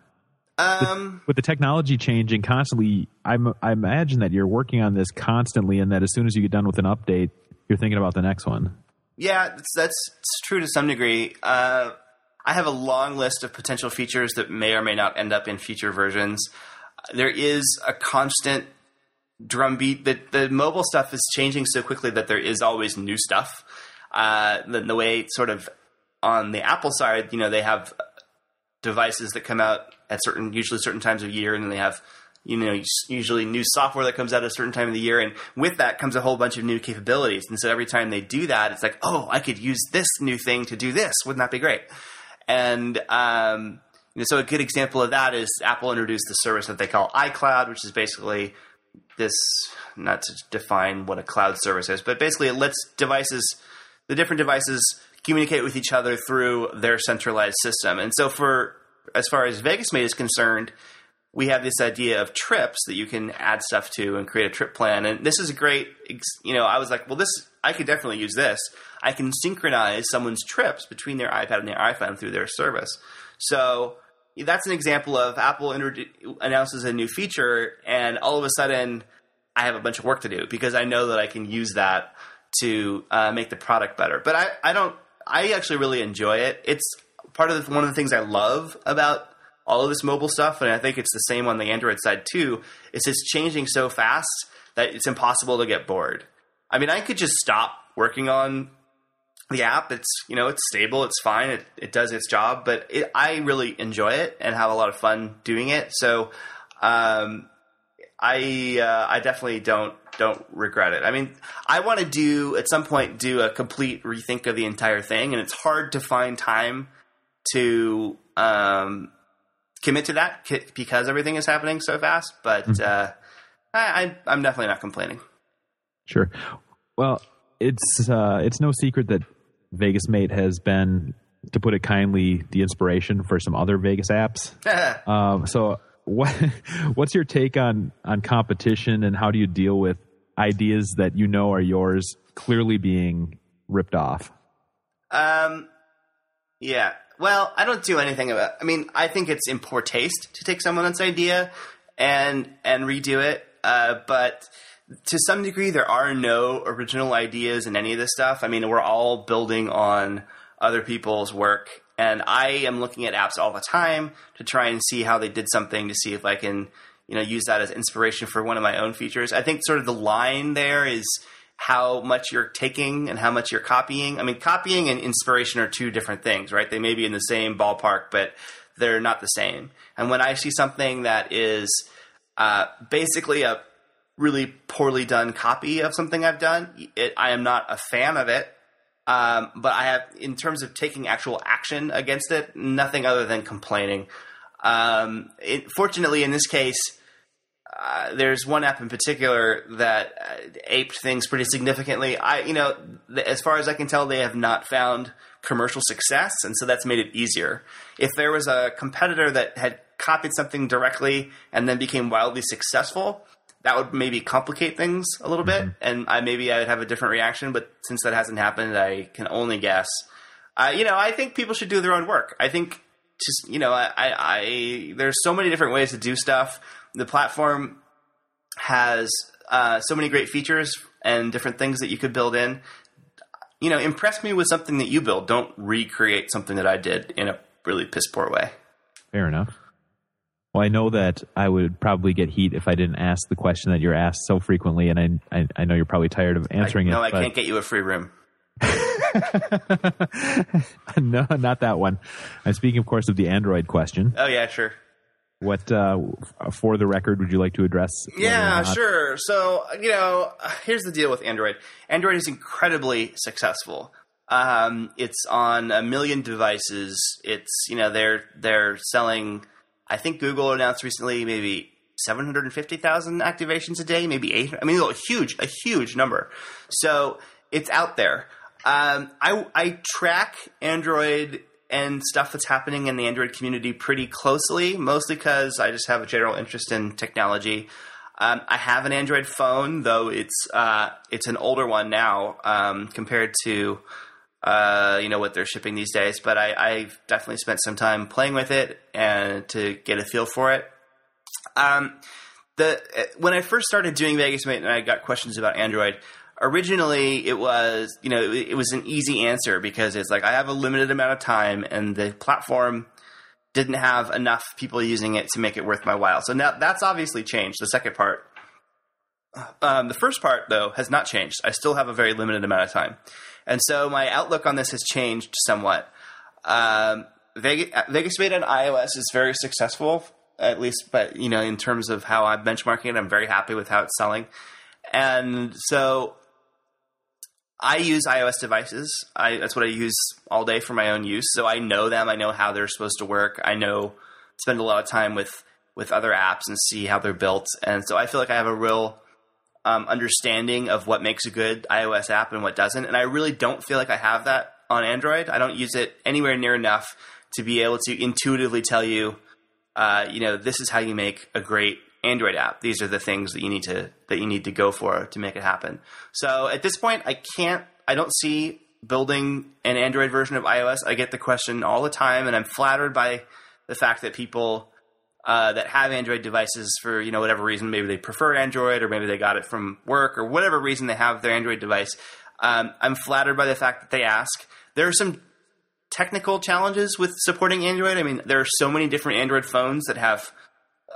Um, with the technology changing constantly? I'm, I imagine that you're working on this constantly, and that as soon as you get done with an update, you're thinking about the next one. Yeah, that's, that's it's true to some degree. Uh, I have a long list of potential features that may or may not end up in future versions. There is a constant drumbeat that the mobile stuff is changing so quickly that there is always new stuff. Uh, the, the way sort of on the Apple side, you know, they have devices that come out at certain, usually certain times of year, and then they have, you know, usually new software that comes out at a certain time of the year, and with that comes a whole bunch of new capabilities. And so every time they do that, it's like, oh, I could use this new thing to do this. Wouldn't that be great? And um, you know, so a good example of that is Apple introduced the service that they call iCloud, which is basically this not to define what a cloud service is, but basically it lets devices, the different devices, communicate with each other through their centralized system. And so, for as far as Vegas VegasMate is concerned, we have this idea of trips that you can add stuff to and create a trip plan. And this is a great, you know, I was like, well, this I could definitely use this. I can synchronize someone's trips between their iPad and their iPhone through their service. So that's an example of Apple introdu- announces a new feature, and all of a sudden, I have a bunch of work to do because I know that I can use that to uh, make the product better. But I, I don't. I actually really enjoy it. It's part of the, one of the things I love about all of this mobile stuff, and I think it's the same on the Android side too. Is it's changing so fast that it's impossible to get bored. I mean, I could just stop working on the app. It's you know it's stable, it's fine, it, it does its job, but it, I really enjoy it and have a lot of fun doing it. So um, I uh, I definitely don't don't regret it. I mean, I want to do at some point do a complete rethink of the entire thing, and it's hard to find time to um, commit to that because everything is happening so fast. But uh, I, I, I'm definitely not complaining. Sure. Well, it's uh, it's no secret that Vegas Mate has been, to put it kindly, the inspiration for some other Vegas apps. Um, so, what what's your take on on competition, and how do you deal with ideas that you know are yours clearly being ripped off? Um, yeah. Well, I don't do anything about. I mean, I think it's in poor taste to take someone's idea and and redo it. Uh, but to some degree, there are no original ideas in any of this stuff. I mean, we're all building on other people's work, and I am looking at apps all the time to try and see how they did something to see if I can, you know, use that as inspiration for one of my own features. I think sort of the line there is how much you're taking and how much you're copying. I mean, copying and inspiration are two different things, right? They may be in the same ballpark, but they're not the same. And when I see something that is uh, basically a really poorly done copy of something I've done, it, I am not a fan of it. Um, but I have, in terms of taking actual action against it, nothing other than complaining. Um, it, fortunately, in this case, uh, there's one app in particular that uh, aped things pretty significantly. I, you know, th- as far as I can tell, they have not found commercial success, and so that's made it easier. If there was a competitor that had copied something directly and then became wildly successful, that would maybe complicate things a little bit, and I maybe I would have a different reaction. But since that hasn't happened, I can only guess. Uh, you know, I think people should do their own work. I think just you know, I, I, I there's so many different ways to do stuff. The platform has uh, so many great features and different things that you could build in. You know, impress me with something that you build. Don't recreate something that I did in a really piss poor way. Fair enough. Well, I know that I would probably get heat if I didn't ask the question that you're asked so frequently, and I I, I know you're probably tired of answering I, no, it. I but- can't get you a free room. no, not that one. I'm speaking, of course, of the Android question. Oh yeah, sure. What, uh, for the record, would you like to address? Yeah, sure. So, you know, here's the deal with Android. Android is incredibly successful. Um, it's on a million devices. It's you know they're they're selling. I think Google announced recently maybe seven hundred and fifty thousand activations a day, maybe eight. I mean, a huge a huge number. So it's out there. Um, I I track Android and stuff that's happening in the Android community pretty closely, mostly because I just have a general interest in technology. Um, I have an Android phone, though it's uh, it's an older one now um, compared to uh, you know what they're shipping these days. But I, I've definitely spent some time playing with it and to get a feel for it. Um, the when I first started doing Vegas Mate and I got questions about Android, originally it was you know it, it was an easy answer because it's like I have a limited amount of time and the platform didn't have enough people using it to make it worth my while. So now that's obviously changed. The second part. Um, the first part, though, has not changed. I still have a very limited amount of time. And so my outlook on this has changed somewhat. Um, Vegas, Vegas Mate on iOS is very successful, at least, but you know, in terms of how I'm benchmarking it, I'm very happy with how it's selling. And so I use iOS devices. I, that's what I use all day for my own use. So I know them. I know how they're supposed to work. I know spend a lot of time with with other apps and see how they're built. And so I feel like I have a real um, understanding of what makes a good iOS app and what doesn't. And I really don't feel like I have that on Android. I don't use it anywhere near enough to be able to intuitively tell you, uh, you know, this is how you make a great Android app. These are the things that you need to that you need to go for to make it happen. So at this point, I can't. I don't see building an Android version of iOS. I get the question all the time, and I'm flattered by the fact that people uh, that have Android devices for you know whatever reason, maybe they prefer Android, or maybe they got it from work, or whatever reason they have their Android device. Um, I'm flattered by the fact that they ask. There are some technical challenges with supporting Android. I mean, there are so many different Android phones that have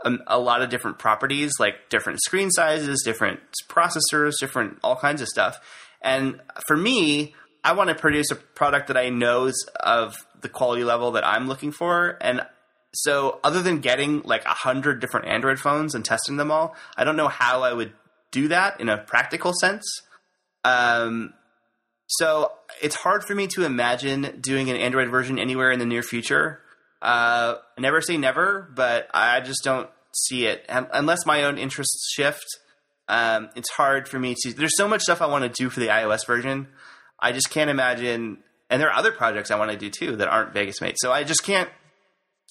a, a, lot of different properties, like different screen sizes, different processors, different all kinds of stuff. And for me, I want to produce a product that I know is of the quality level that I'm looking for. And so, other than getting like a hundred different Android phones and testing them all, I don't know how I would do that in a practical sense. Um, so it's hard for me to imagine doing an Android version anywhere in the near future. Uh, never say never, but I just don't see it unless my own interests shift. Um, it's hard for me to. There's so much stuff I want to do for the iOS version. I just can't imagine. And there are other projects I want to do too that aren't Vegas Mate. So I just can't.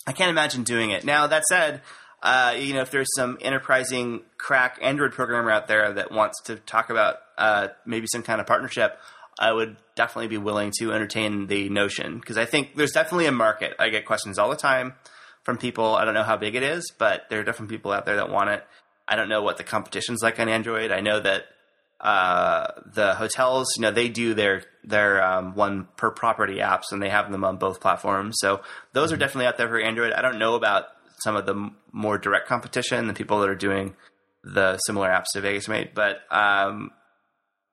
I can't imagine doing it. Now that said, uh, you know, if there's some enterprising crack Android programmer out there that wants to talk about uh, maybe some kind of partnership, I would definitely be willing to entertain the notion because I think there's definitely a market. I get questions all the time from people. I don't know how big it is, but there are different people out there that want it. I don't know what the competition's like on Android. I know that uh, the hotels, you know, they do their their um, one per property apps, and they have them on both platforms. So those are mm-hmm. definitely out there for Android. I don't know about some of the more direct competition, the people that are doing the similar apps to Vegas Mate, but um,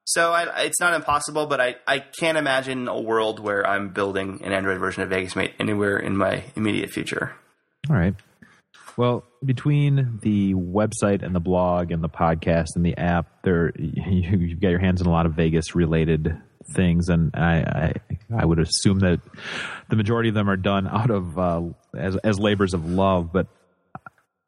so I, it's not impossible, but I, I can't imagine a world where I'm building an Android version of Vegas Mate anywhere in my immediate future. All right. Well, between the website and the blog and the podcast and the app, there you, have got your hands in a lot of Vegas related things, and I, I, I would assume that the majority of them are done out of uh, as as labors of love. But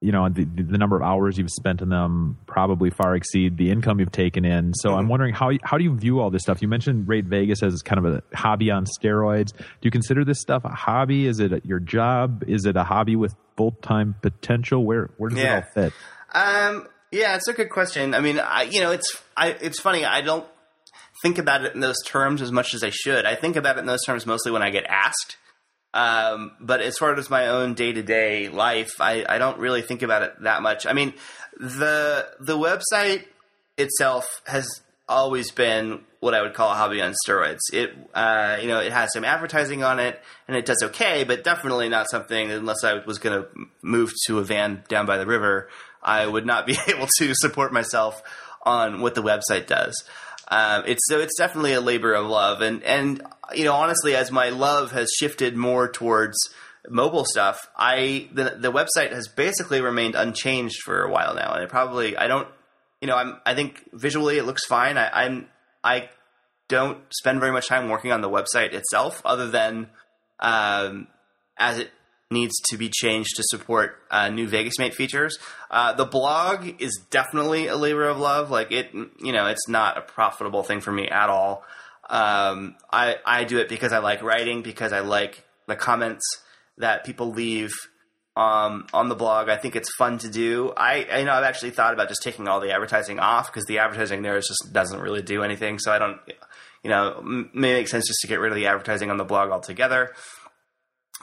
you know the, the number of hours you've spent in them probably far exceed the income you've taken in. So mm-hmm. I'm wondering how how do you view all this stuff? You mentioned Rate Vegas as kind of a hobby on steroids. Do you consider this stuff a hobby? Is it your job? Is it a hobby with full time potential? Where where does yeah. it all fit? Um, yeah, it's a good question. I mean, I, you know, it's I, it's funny. I don't think about it in those terms as much as I should. I think about it in those terms mostly when I get asked. Um, but as far as my own day to day life, I, I don't really think about it that much. I mean, the the website itself has always been what I would call a hobby on steroids. It uh, you know it has some advertising on it and it does okay, but definitely not something unless I was going to move to a van down by the river, I would not be able to support myself on what the website does. Um, it's so it's definitely a labor of love, and and you know honestly, as my love has shifted more towards mobile stuff, I the the website has basically remained unchanged for a while now, and it probably I don't you know I'm I think visually it looks fine. I, I'm I don't spend very much time working on the website itself, other than um, as it needs to be changed to support uh, new Vegas Mate features. Uh, the blog is definitely a labor of love. Like it, you know, it's not a profitable thing for me at all. Um, I I do it because I like writing, because I like the comments that people leave um, on the blog. I think it's fun to do. I, I know I've actually thought about just taking all the advertising off because the advertising there just doesn't really do anything. So I don't, you know, may make sense just to get rid of the advertising on the blog altogether.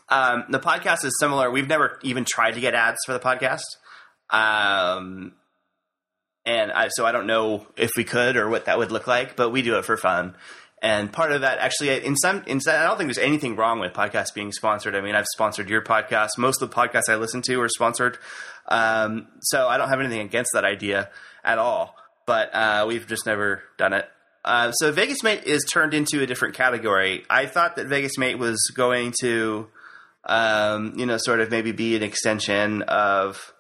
Um, the podcast is similar. We've never even tried to get ads for the podcast. Um, and I, so I don't know if we could or what that would look like, but we do it for fun. And part of that, actually, in some, in some, I don't think there's anything wrong with podcasts being sponsored. I mean, I've sponsored your podcast. Most of the podcasts I listen to are sponsored. Um, so I don't have anything against that idea at all. But uh, we've just never done it. Uh, so Vegas Mate is turned into a different category. I thought that Vegas Mate was going to, um, you know, sort of maybe be an extension of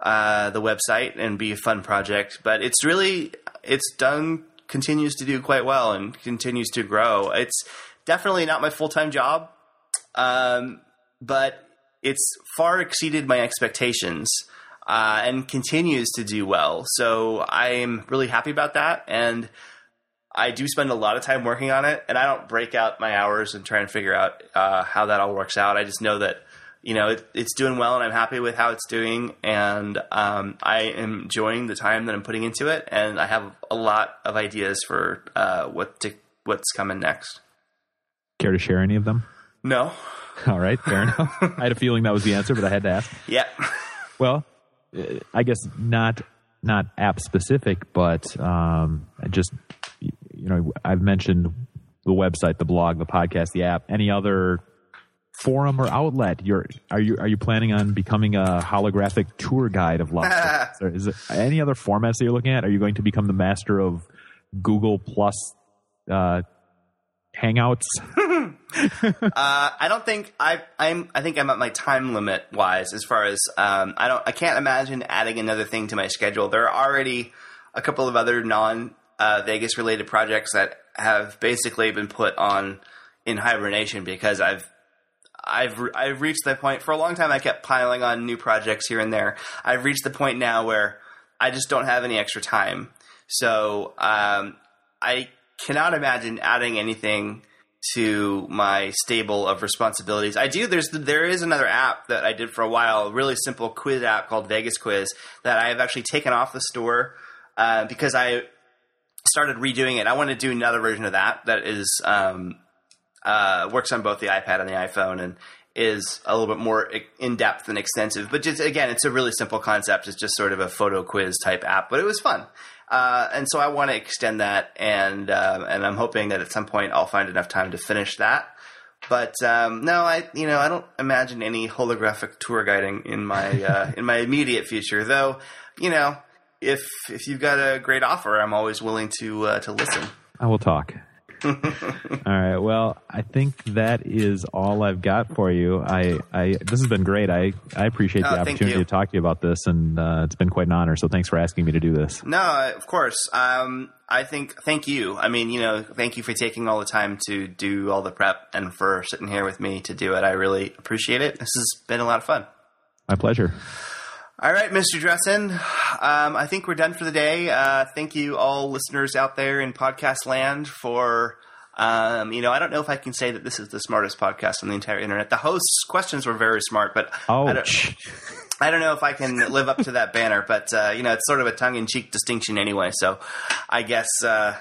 uh, the website and be a fun project. But it's really it's done continues to do quite well and continues to grow. It's definitely not my full time job, um, but it's far exceeded my expectations. Uh, and continues to do well. So I'm really happy about that. And I do spend a lot of time working on it, and I don't break out my hours and try and figure out uh, how that all works out. I just know that you know it, it's doing well, and I'm happy with how it's doing, and um, I am enjoying the time that I'm putting into it, and I have a lot of ideas for uh, what to, what's coming next. Care to share any of them? No. All right, fair enough. I had a feeling that was the answer, but I had to ask. Yeah. Well, uh, I guess not not app specific, but um, just you know, I've mentioned the website, the blog, the podcast, the app. Any other forum or outlet? You're are you are you planning on becoming a holographic tour guide of? Or is it any other formats that you're looking at? Are you going to become the master of Google Plus uh, Hangouts? uh, I don't think I I'm I think I'm at my time limit wise as far as um, I don't I can't imagine adding another thing to my schedule. There are already a couple of other non uh, Vegas related projects that have basically been put on in hibernation because I've I've I've reached that point for a long time. I kept piling on new projects here and there. I've reached the point now where I just don't have any extra time. So um, I cannot imagine adding anything to my stable of responsibilities. I do. There's there is another app that I did for a while, a really simple quiz app called Vegas Quiz that I have actually taken off the store uh, because I started redoing it. I want to do another version of that that is um, uh, works on both the iPad and the iPhone and is a little bit more in depth and extensive. But just again, it's a really simple concept. It's just sort of a photo quiz type app, but it was fun. Uh, and so I want to extend that, and uh, and I'm hoping that at some point I'll find enough time to finish that. But um, no, I you know I don't imagine any holographic tour guiding in my uh, in my immediate future. Though you know if if you've got a great offer, I'm always willing to uh, to listen. I will talk. all right. Well, I think that is all I've got for you. I, I this has been great. I, I appreciate the Oh, opportunity to talk to you about this, and uh, it's been quite an honor. So thanks for asking me to do this. No, of course. Um, I think thank you. I mean, you know, thank you for taking all the time to do all the prep and for sitting here with me to do it. I really appreciate it. This has been a lot of fun. My pleasure. All right, Mr. Dressen. Um, I think we're done for the day. Uh, thank you, all listeners out there in podcast land, for. Um, you know, I don't know if I can say that this is the smartest podcast on the entire internet. The host's questions were very smart, but I don't, I don't know if I can live up to that banner. But uh, you know, it's sort of a tongue-in-cheek distinction anyway. So, I guess uh,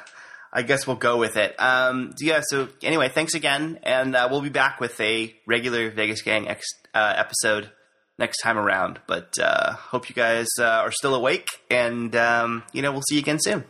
I guess we'll go with it. Um, yeah. So anyway, thanks again, and uh, we'll be back with a regular Vegas Gang ex- uh, episode next time around. But uh, hope you guys uh, are still awake, and um, you know, we'll see you again soon.